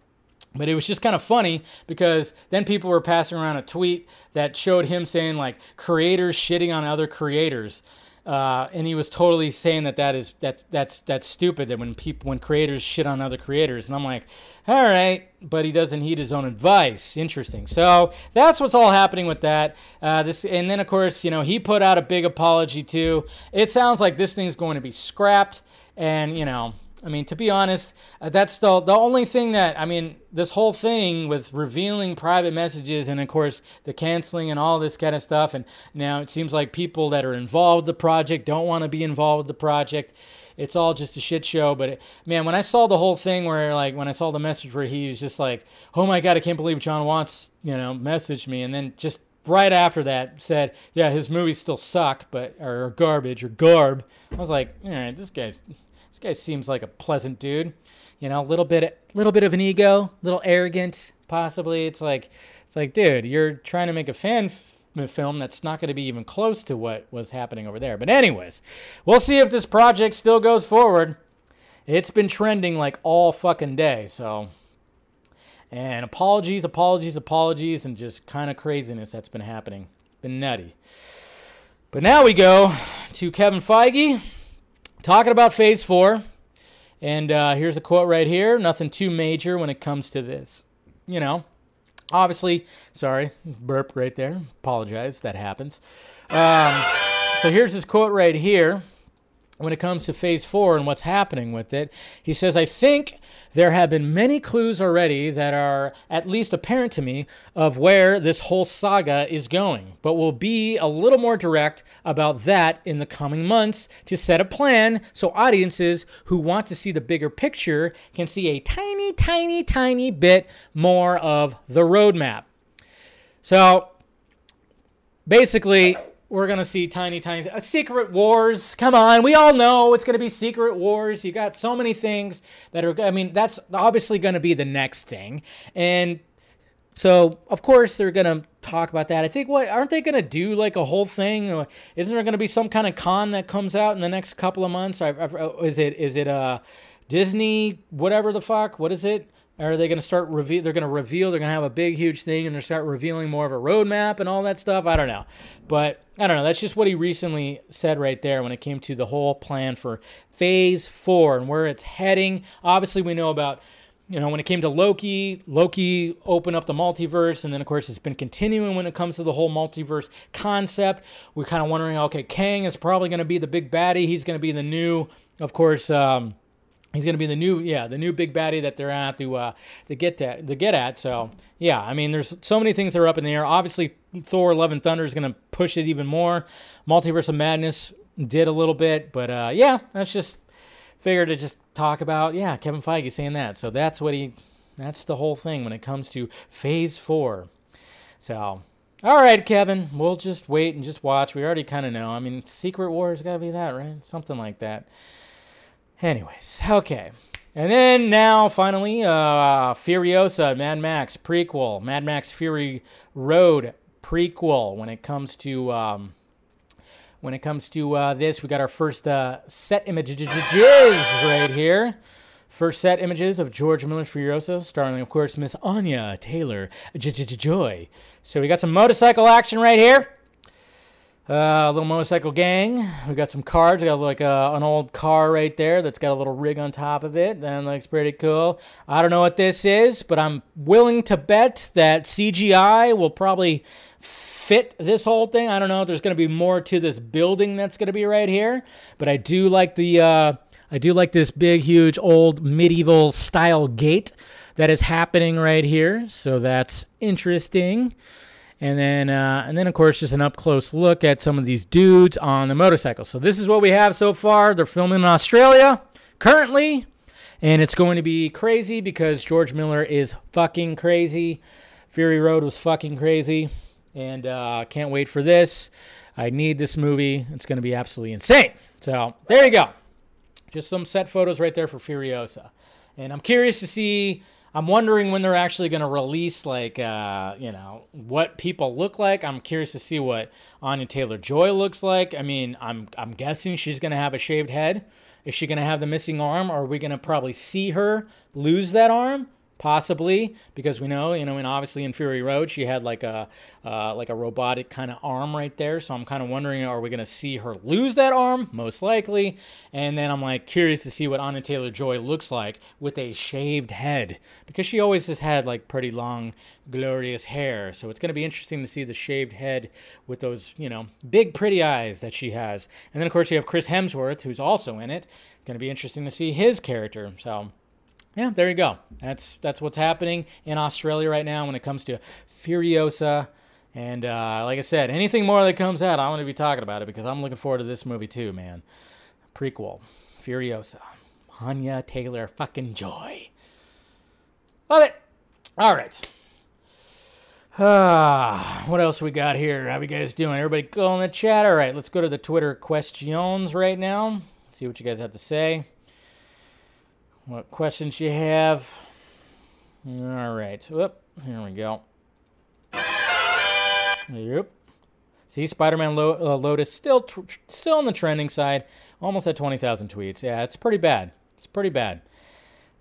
But it was just kind of funny because then people were passing around a tweet that showed him saying like creators shitting on other creators. Uh, and he was totally saying that that is that's that's that's stupid that when people when creators shit on other creators. And I'm like all right but he doesn't heed his own advice. Interesting. So that's what's all happening with that. Uh, this and then of course you know he put out a big apology too. It sounds like this thing's going to be scrapped. And you know I mean, to be honest, uh, that's the the only thing that I mean. This whole thing with revealing private messages and, of course, the canceling and all this kind of stuff. And now it seems like people that are involved with the project don't want to be involved with the project. It's all just a shit show. But it, man, when I saw the whole thing where, like, when I saw the message where he was just like, "Oh my god, I can't believe Jon Watts," you know, messaged me, and then just right after that said, "Yeah, his movies still suck, but or garbage or garb." I was like, "All right, this guy's." This guy seems like a pleasant dude. You know, a little bit, little bit of an ego, a little arrogant, possibly. It's like, it's like, dude, you're trying to make a fan f- film that's not going to be even close to what was happening over there. But anyways, we'll see if this project still goes forward. It's been trending like all fucking day, so. And apologies, apologies, apologies, and just kind of craziness that's been happening. Been nutty. But now we go to Kevin Feige talking about phase four. And uh, here's a quote right here nothing too major when it comes to this. You know, obviously, sorry, burp right there. Apologize, that happens. Um, so here's his quote right here when it comes to phase four and what's happening with it. He says, I think there have been many clues already that are at least apparent to me of where this whole saga is going, but we'll be a little more direct about that in the coming months to set a plan so audiences who want to see the bigger picture can see a tiny, tiny, tiny bit more of the roadmap. So basically, we're gonna see tiny, tiny uh, secret wars. Come on, we all know it's gonna be secret wars. You got so many things that are. I mean, that's obviously gonna be the next thing, and so of course they're gonna talk about that. I think what aren't they gonna do like a whole thing? Isn't there gonna be some kind of con that comes out in the next couple of months? I, I, is it is it uh Disney whatever the fuck? What is it? Are they going to start reveal? They're going to reveal. They're going to have a big, huge thing, and they're start revealing more of a roadmap and all that stuff. I don't know, but I don't know. That's just what he recently said right there when it came to the whole plan for Phase Four and where it's heading. Obviously, we know about you know when it came to Loki. Loki opened up the multiverse, and then of course it's been continuing when it comes to the whole multiverse concept. We're kind of wondering, okay, Kang is probably going to be the big baddie. He's going to be the new, of course. Um, He's going to be the new, yeah, the new big baddie that they're going to uh, to get to, to get at. So yeah, I mean, there's so many things that are up in the air. Obviously, Thor: Love and Thunder is going to push it even more. Multiverse of Madness did a little bit, but uh, yeah, that's just figured to just talk about. Yeah, Kevin Feige saying that. So that's what he. That's the whole thing when it comes to Phase Four. So all right, Kevin, we'll just wait and just watch. We already kind of know. I mean, Secret Wars got to be that, right? Something like that. Anyways, okay. And then now, finally, uh, Furiosa, Mad Max prequel, Mad Max Fury Road prequel. When it comes to um, when it comes to uh, this, we got our first uh, set images right here. First set images of George Miller's Furiosa, starring, of course, Miss Anya Taylor Joy. So we got some motorcycle action right here. Uh, a little motorcycle gang. We got some cars. We got like a, uh, an old car right there that's got a little rig on top of it. That looks pretty cool. I don't know what this is, but I'm willing to bet that CGI will probably fit this whole thing. I don't know. If there's going to be more to this building that's going to be right here, but I do like the. Uh, I do like this big, huge, old medieval style gate that is happening right here. So that's interesting and then uh, and then of course just an up close look at some of these dudes on the motorcycle. So this is what we have so far. They're filming in Australia currently, and it's going to be crazy because George Miller is fucking crazy. Fury Road was fucking crazy. and uh, can't wait for this. I need this movie. It's going to be absolutely insane. So there you go. Just some set photos right there for Furiosa, and I'm curious to see. I'm wondering when they're actually going to release, like, uh, you know, what people look like. I'm curious to see what Anya Taylor Joy looks like. I mean, I'm I'm guessing she's going to have a shaved head. Is she going to have the missing arm? Or are we going to probably see her lose that arm? Possibly, because we know, you know, and obviously in Fury Road, she had like a uh, like a robotic kind of arm right there. So I'm kind of wondering, are we going to see her lose that arm? Most likely. And then I'm like curious to see what Anya Taylor Joy looks like with a shaved head, because she always has had like pretty long, glorious hair. So it's going to be interesting to see the shaved head with those, you know, big pretty eyes that she has. And then of course you have Chris Hemsworth, who's also in it. Going to be interesting to see his character. So yeah, there you go. That's that's what's happening in Australia right now when it comes to Furiosa. And uh, like I said, anything more that comes out, I'm going to be talking about it because I'm looking forward to this movie too, man. Prequel, Furiosa, Hanya Taylor, fucking joy. Love it. All right. Ah, what else we got here? How you guys doing? Everybody go in the chat. All right, let's go to the Twitter questions right now. See what you guys have to say what questions you have. All right. Whoop. Here we go. Yep. See, Spider-Man Lo- uh, Lotus still tr- still on the trending side, almost at twenty thousand tweets. Yeah, it's pretty bad. It's pretty bad.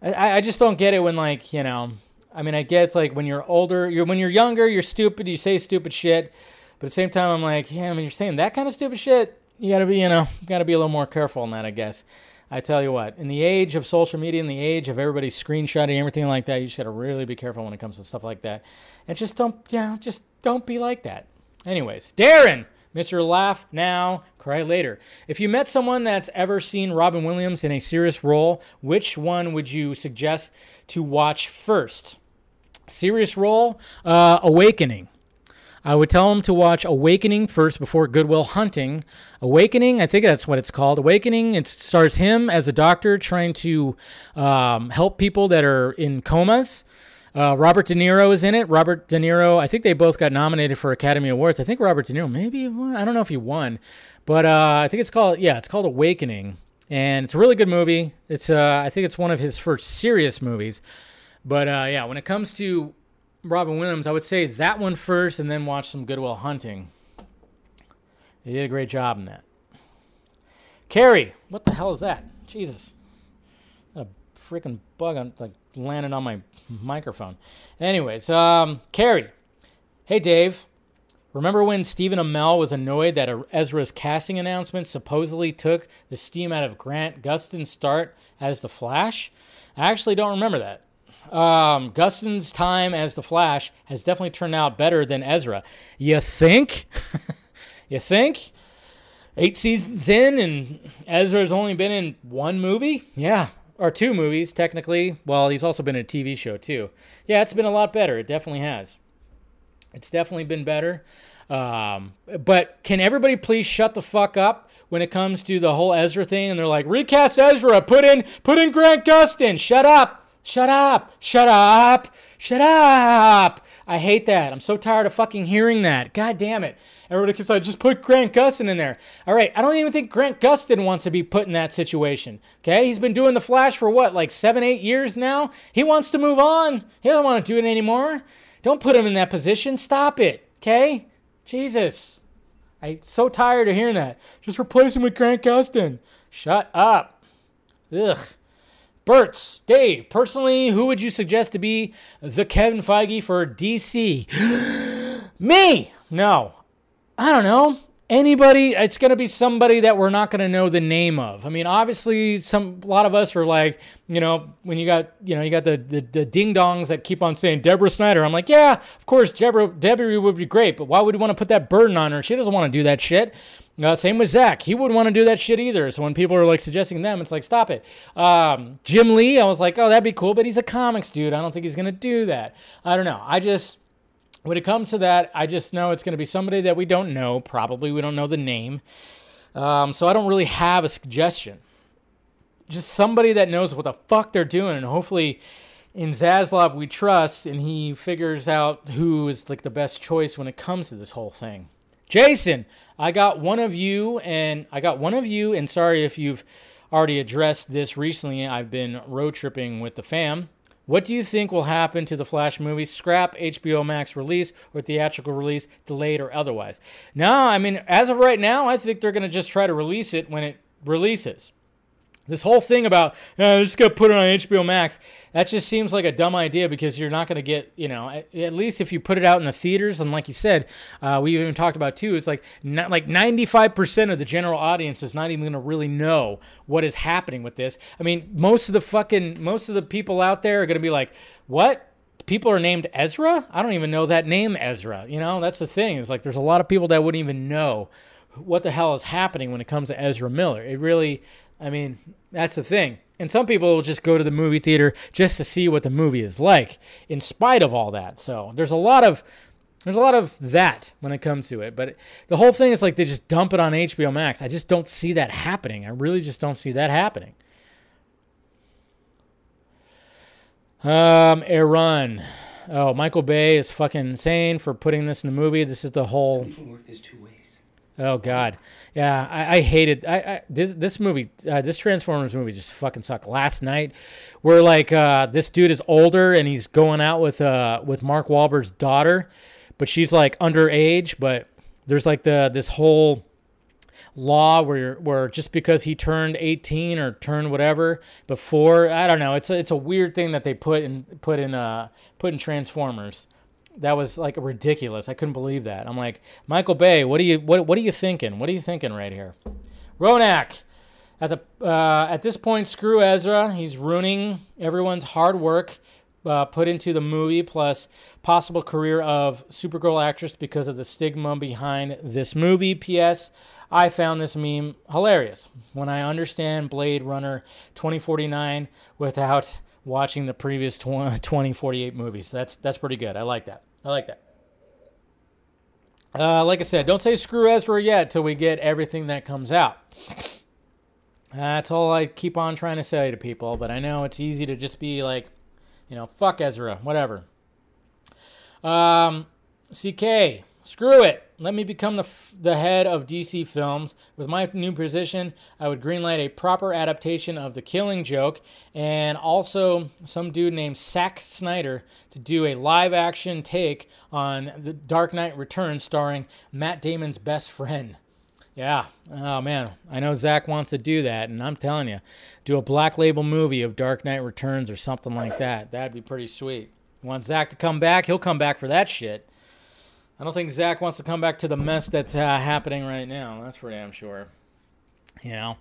I, I just don't get it when like you know. I mean, I get it's like when you're older, you're when you're younger, you're stupid. You say stupid shit, but at the same time, I'm like, yeah, I mean, you're saying that kind of stupid shit. You gotta be, you know, gotta be a little more careful on that, I guess. I tell you what, in the age of social media, in the age of everybody screenshotting everything like that, you just got to really be careful when it comes to stuff like that. And just don't, yeah, just don't be like that. Anyways, Darren, Mr. Laugh Now, Cry Later. If you met someone that's ever seen Robin Williams in a serious role, which one would you suggest to watch first? Serious role, uh, Awakening. I would tell him to watch Awakening first before Good Will Hunting. Awakening, I think that's what it's called. Awakening, it stars him as a doctor trying to um, help people that are in comas. Uh, Robert De Niro is in it. Robert De Niro, I think they both got nominated for Academy Awards. I think Robert De Niro maybe. I don't know if he won, but uh, I think it's called yeah, it's called Awakening, and it's a really good movie. It's uh, I think it's one of his first serious movies. But uh, yeah, when it comes to Robin Williams, I would say that one first and then watch some Good Will Hunting. He did a great job in that. Carrie, what the hell is that? Jesus. A freaking bug on, like landed on my microphone. Anyways, um, Carrie. Hey Dave. Remember when Stephen Amell was annoyed that Ezra's casting announcement supposedly took the steam out of Grant Gustin's start as the Flash? I actually don't remember that um, Gustin's time as the Flash has definitely turned out better than Ezra. You think? you think? Eight seasons in, and Ezra's only been in one movie? Yeah, or two movies, technically. Well, he's also been in a TV show, too. Yeah, it's been a lot better. It definitely has. It's definitely been better. Um, but can everybody please shut the fuck up when it comes to the whole Ezra thing? And they're like, recast Ezra, put in, put in Grant Gustin. Shut up. Shut up! Shut up! Shut up! I hate that. I'm so tired of fucking hearing that. God damn it. Everybody keeps like, just put Grant Gustin in there. All right, I don't even think Grant Gustin wants to be put in that situation. Okay, he's been doing The Flash for what, like seven, eight years now? He wants to move on. He doesn't want to do it anymore. Don't put him in that position. Stop it. Okay? Jesus. I'm so tired of hearing that. Just replace him with Grant Gustin. Shut up. Ugh. Bert's, Dave, personally, who would you suggest to be the Kevin Feige for DC? Me! No. I don't know. Anybody, it's going to be somebody that we're not going to know the name of. I mean, obviously, some a lot of us are like, you know, when you got, you know, you got the, the, the ding dongs that keep on saying Deborah Snyder. I'm like, yeah, of course, Deborah, Debbie would be great, but why would you want to put that burden on her? She doesn't want to do that shit. Uh, same with Zack. He wouldn't want to do that shit either. So when people are like suggesting them, it's like, stop it. Um, Jim Lee, I was like, oh, that'd be cool, but he's a comics dude. I don't think he's going to do that. I don't know. I just, when it comes to that, I just know it's going to be somebody that we don't know. Probably we don't know the name. Um, so I don't really have a suggestion. Just somebody that knows what the fuck they're doing and hopefully in Zaslav we trust, and he figures out who is like the best choice when it comes to this whole thing. Jason, I got one of you, and I got one of you, and sorry if you've already addressed this recently. I've been road tripping with the fam. What do you think will happen to the Flash movie? Scrap HBO Max release or theatrical release, delayed or otherwise? No, I mean, as of right now, I think they're going to just try to release it when it releases. This whole thing about just gonna put it on HBO Max, that just seems like a dumb idea because you're not gonna get, you know, at, at least if you put it out in the theaters, and like you said, uh, we even talked about too, it's like not like 95% of the general audience is not even gonna really know what is happening with this. I mean, most of the fucking most of the people out there are gonna be like, what? People are named Ezra? I don't even know that name Ezra. You know, that's the thing. It's like there's a lot of people that wouldn't even know what the hell is happening when it comes to Ezra Miller. It really I mean, that's the thing. And some people will just go to the movie theater just to see what the movie is like, in spite of all that. So there's a lot of there's a lot of that when it comes to it. But the whole thing is like they just dump it on HBO Max. I just don't see that happening. I really just don't see that happening. Um, Aaron. Oh, Michael Bay is fucking insane for putting this in the movie. This is the whole. People work this two ways. Oh God, yeah, I, I hated I, I this this movie. Uh, this Transformers movie just fucking sucked. Last night, where like uh, this dude is older and he's going out with uh with Mark Wahlberg's daughter, but she's like underage. But there's like the this whole law where where just because he turned 18 or turned whatever before I don't know. It's a, it's a weird thing that they put in put in uh put in Transformers that was like ridiculous. I couldn't believe that. I'm like, Michael Bay, what are you what what are you thinking? What are you thinking right here? Ronak, at the uh, at this point, screw Ezra. He's ruining everyone's hard work uh, put into the movie, plus possible career of Supergirl actress because of the stigma behind this movie. P.S. I found this meme hilarious when I understand Blade Runner 2049 without watching the previous 20, 2048 movies. That's that's pretty good. I like that. I like that. Uh, like I said, don't say screw Ezra yet till we get everything that comes out. That's all I keep on trying to say to people, but I know it's easy to just be like, you know, fuck Ezra, whatever. Um, CK, Screw it. Let me become the, f- the head of DC Films. With my new position, I would greenlight a proper adaptation of The Killing Joke and also some dude named Zack Snyder to do a live action take on The Dark Knight Returns starring Matt Damon's best friend. Yeah. Oh, man. I know Zack wants to do that, and I'm telling you, do a black label movie of Dark Knight Returns or something like that. That'd be pretty sweet. Want Zack to come back? He'll come back for that shit. I don't think Zack wants to come back to the mess that's uh, happening right now. That's for damn sure. You know,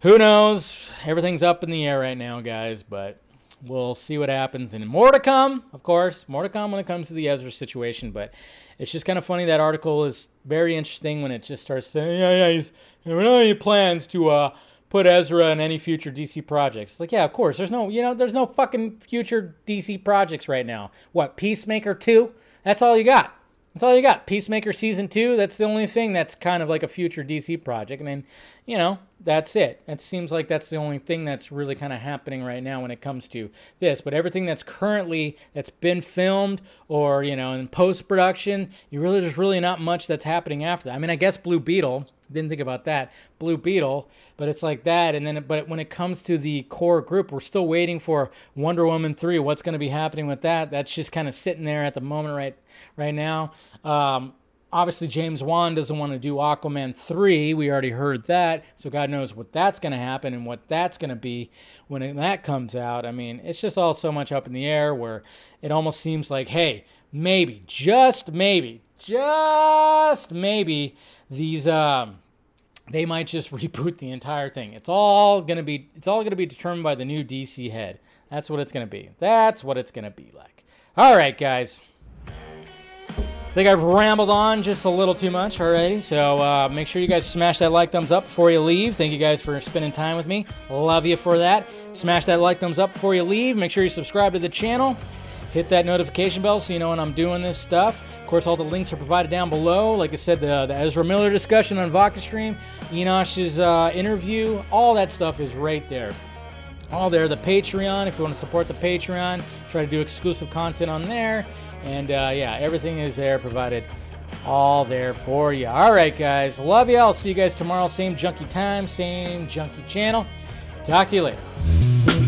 who knows? Everything's up in the air right now, guys, but we'll see what happens. And more to come, of course. More to come when it comes to the Ezra situation. But it's just kind of funny. That article is very interesting when it just starts saying, yeah, yeah, he's, don't have any plans to uh, put Ezra in any future DC projects. Like, yeah, of course. There's no, you know, there's no fucking future DC projects right now. What, Peacemaker 2? That's all you got. That's all you got. Peacemaker season two. That's the only thing that's kind of like a future DC project, and then, you know, that's it. It seems like that's the only thing that's really kind of happening right now when it comes to this. But everything that's currently that's been filmed or you know in post production, you really there's really not much that's happening after that. I mean, I guess Blue Beetle didn't think about that. Blue beetle but it's like that and then but when it comes to the core group we're still waiting for wonder woman 3 what's going to be happening with that? That's just kind of sitting there at the moment right right now. Um, obviously james wan doesn't want to do aquaman 3 we already heard that so god knows what that's going to happen and what that's going to be when that comes out. I mean it's just all so much up in the air where it almost seems like hey maybe just maybe just maybe these um, they might just reboot the entire thing. It's all gonna be it's all gonna be determined by the new DC head. That's what it's gonna be. That's what it's gonna be like. All right, guys. I think I've rambled on just a little too much already. So uh, make sure you guys smash that like thumbs up before you leave. Thank you guys for spending time with me. Love you for that. Smash that like thumbs up before you leave. Make sure you subscribe to the channel. Hit that notification bell so you know when I'm doing this stuff. Of course, all the links are provided down below. Like I said, the, the Ezra Miller discussion on Vodka Stream, Enosh's uh, interview, all that stuff is right there. all there. The Patreon, if you want to support the Patreon, try to do exclusive content on there. And uh, yeah, everything is there provided all there for you. All right, guys. Love you. I'll see you guys tomorrow. Same junkie time, same junkie channel. Talk to you later.